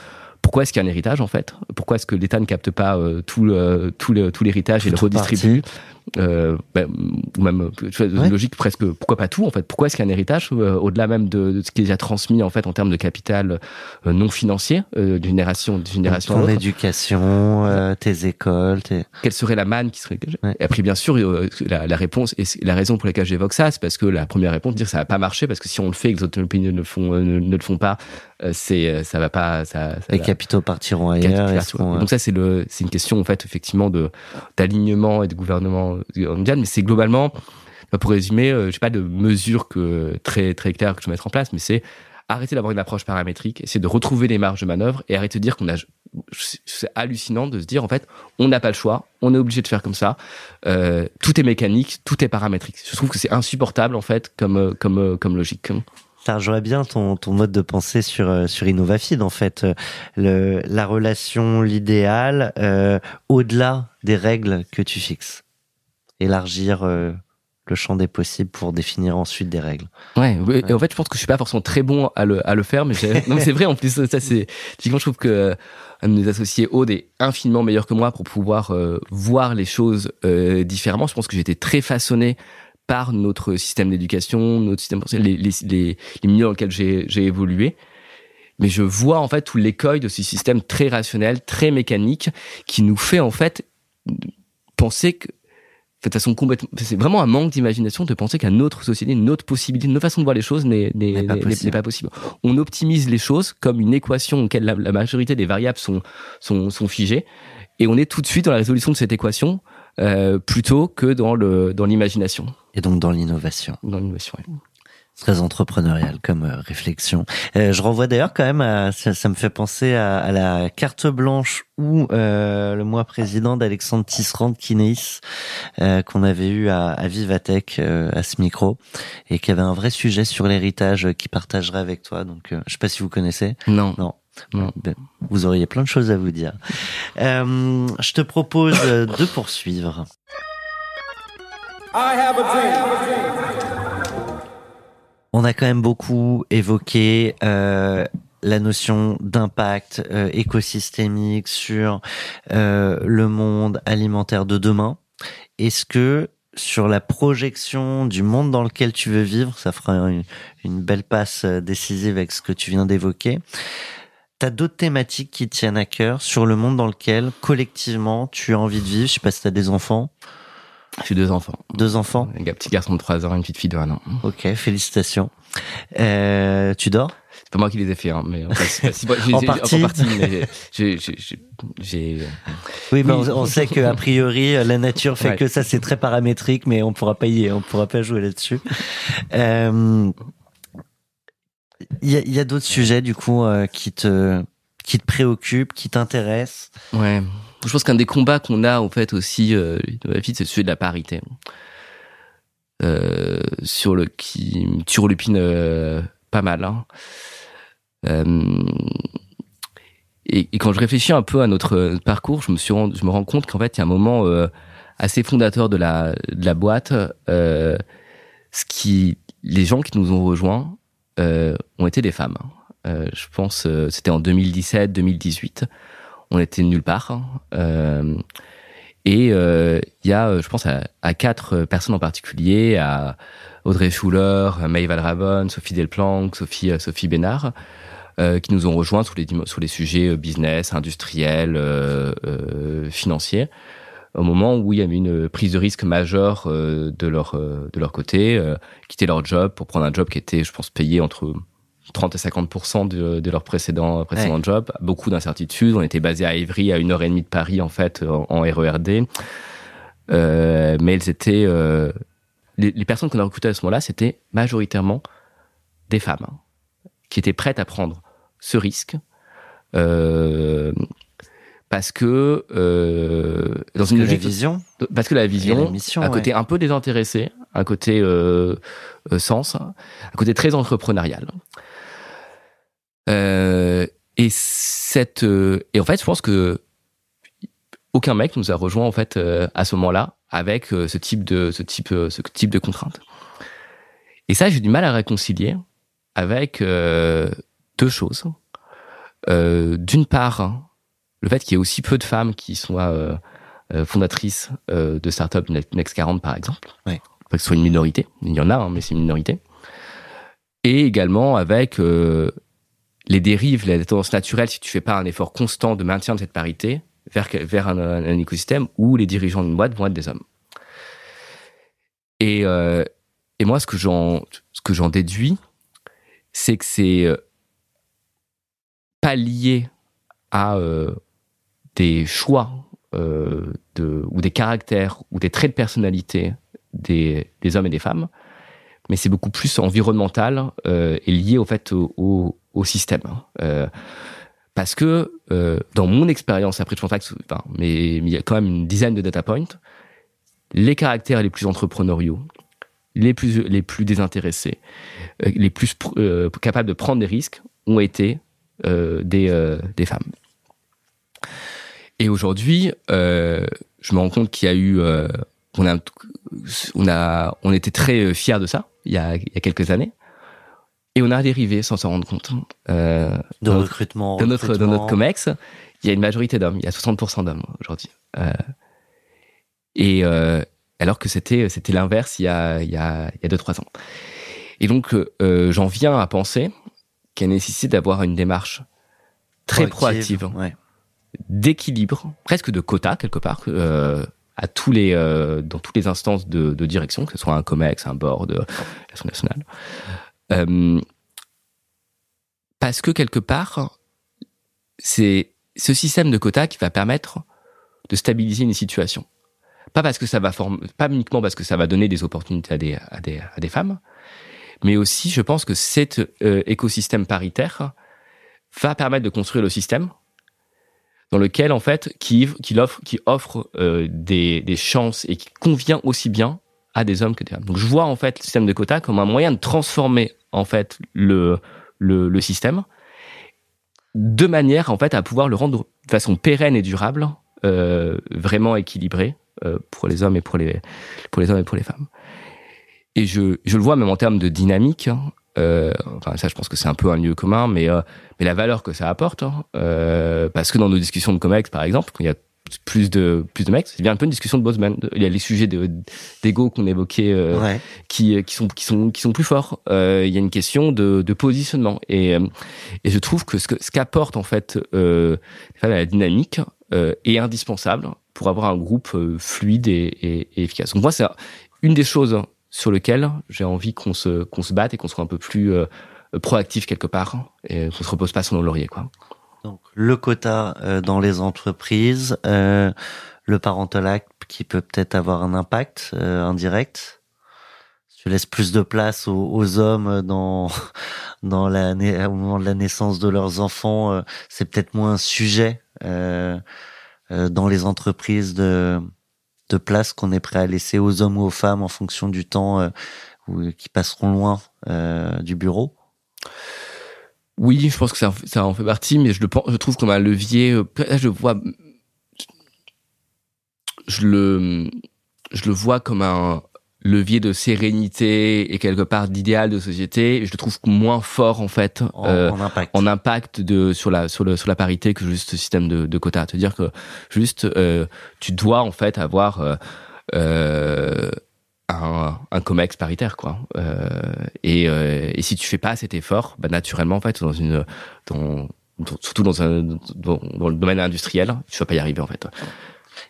pourquoi est-ce qu'il y a un héritage en fait? Pourquoi est-ce que l'État ne capte pas euh, tout, tout l'héritage et le redistribue? Euh, ben, ou même ouais. logique presque pourquoi pas tout en fait pourquoi est-ce qu'il y a un héritage euh, au-delà même de, de, ce qui est déjà transmis en fait en termes de capital euh, non financier d'une génération d'une génération ton éducation tes écoles tes... quelle serait la manne qui serait ouais. et après bien sûr la, la, réponse et la raison pour laquelle j'évoque ça c'est parce que la première réponse dire que ça va pas marcher parce que si on le fait et que les autres pays ne le font ne, ne le font pas c'est ça va pas ça, ça les va... capitaux partiront ailleurs seront, donc ça c'est le c'est une question en fait effectivement de d'alignement et de gouvernement mondial mais c'est globalement pour résumer euh, j'ai pas de mesures que très très claires que je vais mettre en place mais c'est arrêter d'avoir une approche paramétrique essayer de retrouver les marges de manœuvre et arrêter de dire qu'on a c'est hallucinant de se dire en fait on n'a pas le choix on est obligé de faire comme ça euh, tout est mécanique tout est paramétrique. Je trouve que c'est insupportable en fait comme comme comme logique. Ça rejoint bien ton, ton mode de pensée sur euh, sur Innovafid en fait. La relation l'idéal euh, au-delà des règles que tu fixes élargir euh, le champ des possibles pour définir ensuite des règles. Ouais, ouais. et en fait, je pense que je suis pas forcément très bon à le, à le faire, mais non, c'est vrai en plus. Ça, c'est typiquement, je trouve que un de mes associés Aude est infiniment meilleur que moi pour pouvoir euh, voir les choses euh, différemment. Je pense que j'étais très façonné par notre système d'éducation, notre système, les, les, les, les milieux dans lesquels j'ai évolué. mais je vois en fait tout l'écueil de ce système très rationnel, très mécanique, qui nous fait en fait penser que de façon complètement, c'est vraiment un manque d'imagination de penser qu'une autre société, une autre possibilité, une autre façon de voir les choses n'est pas, pas, possible. On optimise les choses comme une équation auquel la, majorité des variables sont, sont, sont figées, et on est tout de suite dans la résolution de cette équation euh, plutôt que dans le dans l'imagination. Et donc dans l'innovation. Dans l'innovation. Oui très entrepreneurial comme euh, réflexion. Euh, je renvoie d'ailleurs quand même à, ça, me fait penser à, la carte blanche ou euh, le mois président d'Alexandre Tisserand de Kineis qu'on avait eu à, à Vivatech à ce micro et qui avait un vrai sujet sur l'héritage qui partagerait avec toi. Donc je sais pas si vous connaissez. Non. Non. Ben, vous auriez plein de choses à vous dire. je te propose de poursuivre. I have a dream. On a quand même beaucoup évoqué euh, la notion d'impact euh, écosystémique sur euh, le monde alimentaire de demain. Est-ce que sur la projection du monde dans lequel tu veux vivre, ça fera une, belle passe décisive avec ce que tu viens d'évoquer, tu as d'autres thématiques qui tiennent à cœur sur le monde dans lequel collectivement tu as envie de vivre? Je sais pas si tu as des enfants. J'ai deux enfants. Deux enfants Un petit garçon de 3 ans, une petite fille de 1 an. Ok, félicitations. Euh, tu dors? C'est pas moi qui les ai fait, hein, mais en, fait, en, partie. en partie. mais j'ai. Oui, mais on, sait que a priori la nature fait que ça c'est très paramétrique, mais on pourra pas y, on pourra pas jouer là-dessus. Euh, il y a, y a d'autres sujets du coup euh, qui te qui te préoccupent, qui t'intéressent? Ouais je pense qu'un des combats qu'on a en fait aussi euh, c'est celui de la parité. Euh, sur le qui turlupine euh, pas mal. Hein. Euh, et, et, quand je réfléchis un peu à notre parcours, je me suis rendu, je me rends compte qu'en fait il y a un moment euh, assez fondateur de la de la boîte, ce qui les gens qui nous ont rejoints ont été des femmes. je pense c'était en 2017-2018 on était nulle part. Hein. Euh, et euh, il y a, euh, je pense, à, quatre personnes en particulier, à Audrey Schuller, Maï Valravon, Sophie Delplanque, Sophie, Sophie Bénard, qui nous ont rejoints sur les, sur les sujets business, industriels, financiers au moment où il y avait une prise de risque majeure de leur de leur côté, quitter leur job pour prendre un job qui était, je pense, payé entre 30 à 50% de, de, leur précédent précédent job, beaucoup d'incertitudes. On était basé à Évry, à une heure et demie de Paris en fait, en, RERD. Euh, mais elles étaient euh, les, les, personnes qu'on a recrutées à ce moment-là, c'était majoritairement des femmes hein, qui étaient prêtes à prendre ce risque. Euh, parce que euh, dans une logique, vision parce que la vision à côté un peu désintéressé un côté euh, euh, sens un côté très entrepreneurial euh, et cette euh, et en fait, je pense que aucun mec nous a rejoint en fait euh, à ce moment-là avec ce type de ce type ce type de contraintes. Et ça, j'ai du mal à réconcilier avec deux choses. D'une part, le fait qu'il y ait aussi peu de femmes qui soient fondatrices de startups Next 40 par exemple. Oui. que ce soit une minorité, il y en a, hein, mais c'est une minorité. Et également avec les dérives, les tendances naturelles, si tu fais pas un effort constant de maintien de cette parité vers, vers un, écosystème où les dirigeants d'une boîte vont être des hommes. Et, euh, et moi, ce que j'en, ce déduis, c'est que c'est euh, pas lié à euh, des choix de, ou des caractères ou des traits de personnalité des, des hommes et des femmes, mais c'est beaucoup plus environnemental et lié au fait au, système. Hein. Euh, parce que euh, dans mon expérience après pense enfin, mais, il y a quand même une dizaine de data points, les caractères les plus entrepreneuriaux, les plus les plus désintéressés, euh, les plus capables de prendre des risques ont été des des femmes. Et aujourd'hui, je me rends compte qu'il y a eu on a on était très fiers de ça il y a, il y a quelques années. Et on a dérivé sans s'en rendre compte. Euh, de dans recrutement. Dans notre, dans notre COMEX, il y a une majorité d'hommes. Il y a 60% d'hommes aujourd'hui. Euh, et euh, alors que c'était c'était l'inverse il y a il y a il y a deux trois ans. Et donc euh, j'en viens à penser qui a nécessité d'avoir une démarche très proactive, d'équilibre, presque de quota quelque part, euh, à tous les, euh, dans toutes les instances de, de, direction, que ce soit un COMEX, un board, euh, l'Assemblée nationale. Euh, parce que quelque part, c'est ce système de quota qui va permettre de stabiliser une situation. Pas parce que ça va pas uniquement parce que ça va donner des opportunités à des, à des, à des femmes, mais aussi, je pense que cet euh, écosystème paritaire va permettre de construire le système dans lequel, en fait, qui, qui offre, qui offre euh, des, des chances et qui convient aussi bien à des hommes que des femmes. Donc, je vois, en fait, le système de quotas comme un moyen de transformer, en fait, le, le, le système de manière, en fait, à pouvoir le rendre de façon pérenne et durable, euh, vraiment équilibré euh, pour les hommes et pour les, pour les hommes et pour les femmes. Et je, je le vois même en termes de dynamique. Hein, euh, enfin, ça, je pense que c'est un peu un lieu commun, mais, euh, mais la valeur que ça apporte, hein, euh, parce que dans nos discussions de Comex, par exemple, il y a plus de plus de mecs, c'est bien un peu une discussion de Bosman. Il y a les sujets d'ego qu'on évoquait euh, ouais. qui qui sont qui sont qui sont plus forts. Euh, il y a une question de, de positionnement et euh, et je trouve que ce que ce qu'apporte en fait euh, la dynamique euh, est indispensable pour avoir un groupe euh, fluide et, et, et efficace. Donc moi c'est une des choses sur lequel j'ai envie qu'on se, qu'on se batte et qu'on soit un peu plus euh, proactif quelque part et qu'on se repose pas sur nos lauriers, quoi. Donc, le quota euh, dans les entreprises, euh, le parental act qui peut peut-être avoir un impact euh, indirect. Tu laisses plus de place aux, aux hommes dans dans la au moment de la naissance de leurs enfants, euh, c'est peut-être moins un sujet euh, dans les entreprises de de place qu'on est prêt à laisser aux hommes ou aux femmes en fonction du temps euh, qui passeront loin euh, du bureau Oui, je pense que ça, ça en fait partie, mais je le pense, je trouve comme un levier. Euh, je vois, je le, je le vois comme un levier de sérénité et quelque part d'idéal de société. Je le trouve moins fort en fait en, euh, en, impact. en impact de sur la sur le sur la parité que juste ce système de, de quotas. C'est-à-dire que juste euh, tu dois en fait avoir euh, un, un comex paritaire quoi. Euh, et, et si tu fais pas cet effort, bah, naturellement en fait dans une dans, surtout dans un dans, dans le domaine industriel, tu vas pas y arriver en fait.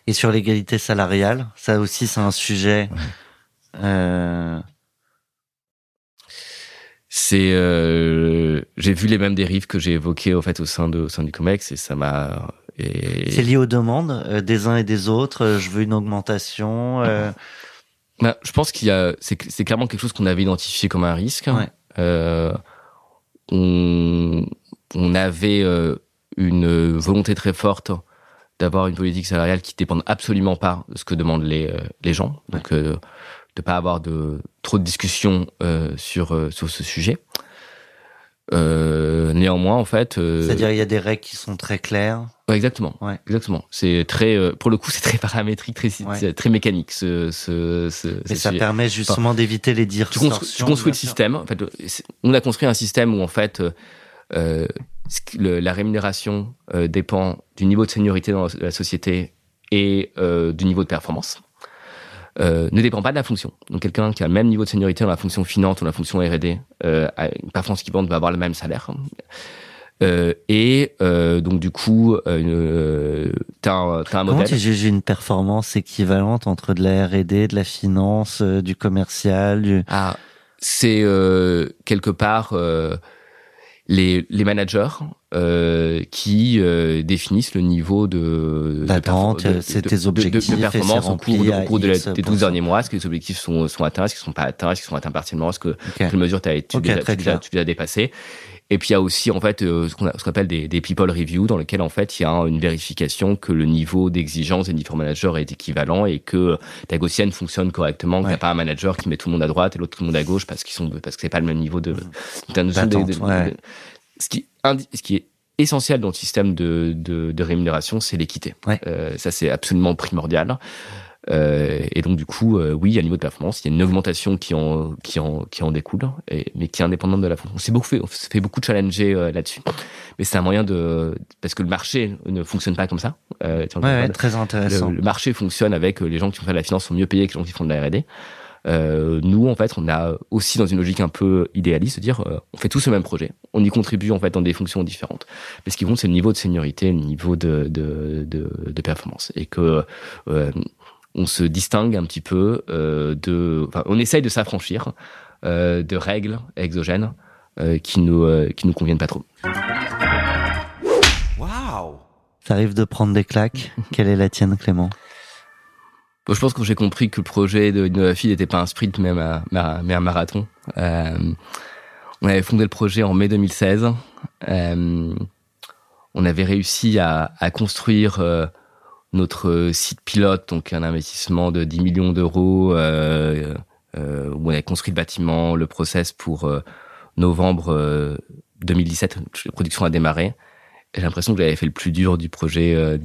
Et sur l'égalité salariale, ça aussi c'est un sujet. Ouais euh... C'est, euh, j'ai vu les mêmes dérives que j'ai évoquées au fait au sein de au sein du Comex et ça m'a. Et... C'est lié aux demandes euh, des uns et des autres. Euh, je veux une augmentation. Euh. Ben, je pense qu'il y a, c'est, clairement quelque chose qu'on avait identifié comme un risque. Ouais. on, on avait une volonté très forte d'avoir une politique salariale qui dépende absolument pas de ce que demandent les les gens. Donc ouais de pas avoir de trop de discussions euh, sur euh, sur ce sujet. Euh, néanmoins, en fait, c'est-à-dire il y a des règles qui sont très claires. Ouais, exactement. Ouais. Exactement. C'est très, pour le coup, c'est très paramétrique, très ouais. très mécanique. Ce, ce, ce Mais ça sujet. permet justement enfin, d'éviter les dires. Tu, construis, tu construis le système. En fait, on a construit un système où en fait euh, le, la rémunération euh, dépend du niveau de seniorité dans la société et euh, du niveau de performance euh, ne dépend pas de la fonction. Donc quelqu'un qui a le même niveau de seniorité dans la fonction finance ou la fonction R&D, euh, une performance équivalente va avoir le même salaire. Euh, et euh, donc du coup, euh, t'as un, as un Comment modèle. tu juges une performance équivalente entre de la R&D, de la finance, euh, du commercial du... Ah, c'est euh, quelque part les, les managers euh, qui euh, définissent le niveau de d'attente, c'est tes objectifs, de, de, performance au cours, au cours de la, des 12 derniers mois. Est-ce que les objectifs sont, sont atteints, est-ce qu'ils sont pas atteints, est-ce qu'ils sont atteints partiellement, est-ce que okay. quelle mesure as, tu, okay, les as, tu, as, tu les as dépassés? Et puis il y a aussi en fait euh, ce qu'on appelle des, des people review dans lequel en fait il y a une vérification que le niveau d'exigence des différents managers est équivalent et que ta gaussienne fonctionne correctement, qu'il n'y a pas un manager qui met tout le monde à droite et l'autre tout le monde à gauche parce qu'ils sont parce que c'est pas le même niveau de, de, de, ouais. ce qui ce qui est essentiel dans le système de, de, de rémunération, c'est l'équité. Ouais. Euh, ça, c'est absolument primordial. Euh, et donc du coup, euh, oui, à niveau de performance, il y a une augmentation qui en qui en qui en découle, et, mais qui est indépendante de la fonction. C'est beaucoup fait, on fait beaucoup de challenger euh, là-dessus, mais c'est un moyen de parce que le marché ne fonctionne pas comme ça. Euh, ouais, ouais, très intéressant. Le, le, marché fonctionne avec les gens qui font de la finance sont mieux payés que les gens qui font de la R&D. Euh, nous, en fait, on a aussi dans une logique un peu idéaliste de dire, euh, on fait tous le même projet, on y contribue en fait dans des fonctions différentes. Mais ce qui compte, c'est le niveau de seniorité, le niveau de, de, de, de performance, et que euh, on se distingue un petit peu euh, de, enfin, on essaye de s'affranchir euh, de règles exogènes euh, qui nous qui nous conviennent pas trop. Waouh Ça arrive de prendre des claques. Quelle est la tienne, Clément? Je pense que j'ai compris que le projet de Innovafi n'était pas un sprint, mais un, mais un marathon. Euh, on avait fondé le projet en mai 2016. Euh, on avait réussi à, à construire euh, notre site pilote, donc un investissement de 10 millions d'euros, euh, euh, où on avait construit le bâtiment, le process pour novembre 2017. La production a démarré. J'ai l'impression que j'avais fait le plus dur du projet. Euh,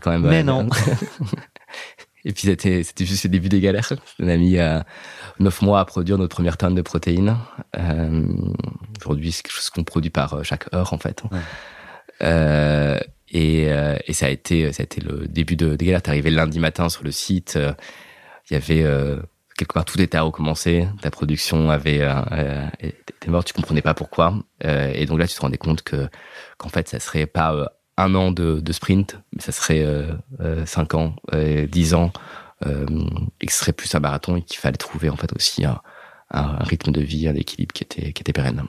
quand même. Mais non. Et puis c'était c'était juste le début des galères. On a mis euh, neuf mois à produire notre première tonne de protéines. Euh, Aujourd'hui, c'est quelque chose qu'on produit par euh, chaque heure en fait. Euh, et, et ça a été ça a été le début de, des galères. T'es arrivé lundi matin sur le site. Il y avait quelque part tout était à recommencer. Ta production avait euh, était morte. Tu comprenais pas pourquoi. et donc là, tu te rendais compte que qu'en fait, ça serait pas un an de, de sprint, mais ça serait euh, euh, cinq ans, euh, dix ans, euh, et que ce serait plus un marathon et qu'il fallait trouver en fait aussi un, un, rythme de vie, un équilibre qui était, qui était pérenne.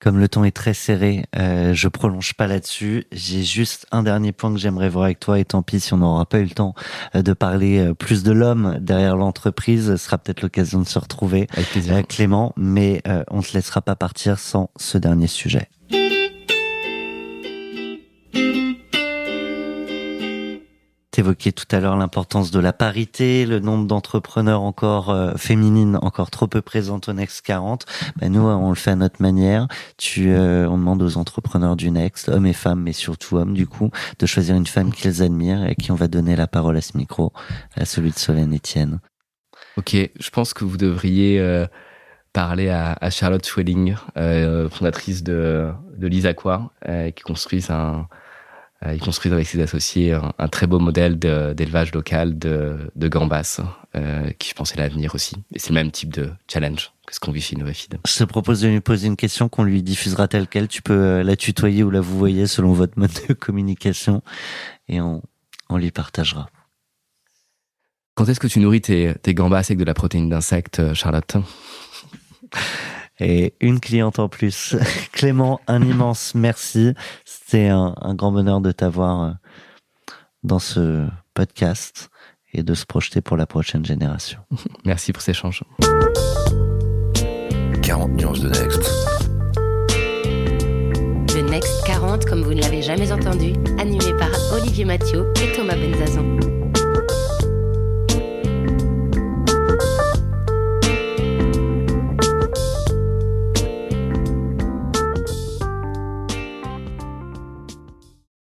Comme le temps est très serré, euh, je prolonge pas là-dessus. J'ai juste un dernier point que j'aimerais voir avec toi, et tant pis si on n'aura pas eu le temps de parler plus de l'homme derrière l'entreprise. Ce sera peut-être l'occasion de se retrouver, avec Clément, mais on ne te laissera pas partir sans ce dernier sujet. T'évoquais tout à l'heure l'importance de la parité, le nombre d'entrepreneurs encore euh, féminines encore trop peu présentes au Next 40. Ben nous, on le fait à notre manière. Tu, euh, on demande aux entrepreneurs du Next, hommes et femmes, mais surtout hommes du coup, de choisir une femme qu'ils admirent et qui on va donner la parole à ce micro, à celui de Solène Etienne. Ok, je pense que vous devriez euh, parler à, Charlotte Schwelling, fondatrice de, de l'Isaqua, qui construit un euh, il construit avec ses associés un, très beau modèle d'élevage local de, de gambas, euh, qui je pense est l'avenir aussi. Et c'est le même type de challenge que ce qu'on vit chez Innovafeed. Je te propose de lui poser une question qu'on lui diffusera telle qu'elle. Tu peux euh, la tutoyer ou la vous voyez selon votre mode de communication et on, on lui partagera. Quand est-ce que tu nourris tes, tes gambas avec de la protéine d'insecte, Charlotte? Et une cliente en plus. Clément, un immense merci. C'était un, grand bonheur de t'avoir euh, dans ce podcast et de se projeter pour la prochaine génération. Merci pour cet échange. 40 nuances de Next. Le Next 40, comme vous ne l'avez jamais entendu, animé par Olivier Mathieu et Thomas Benzazon.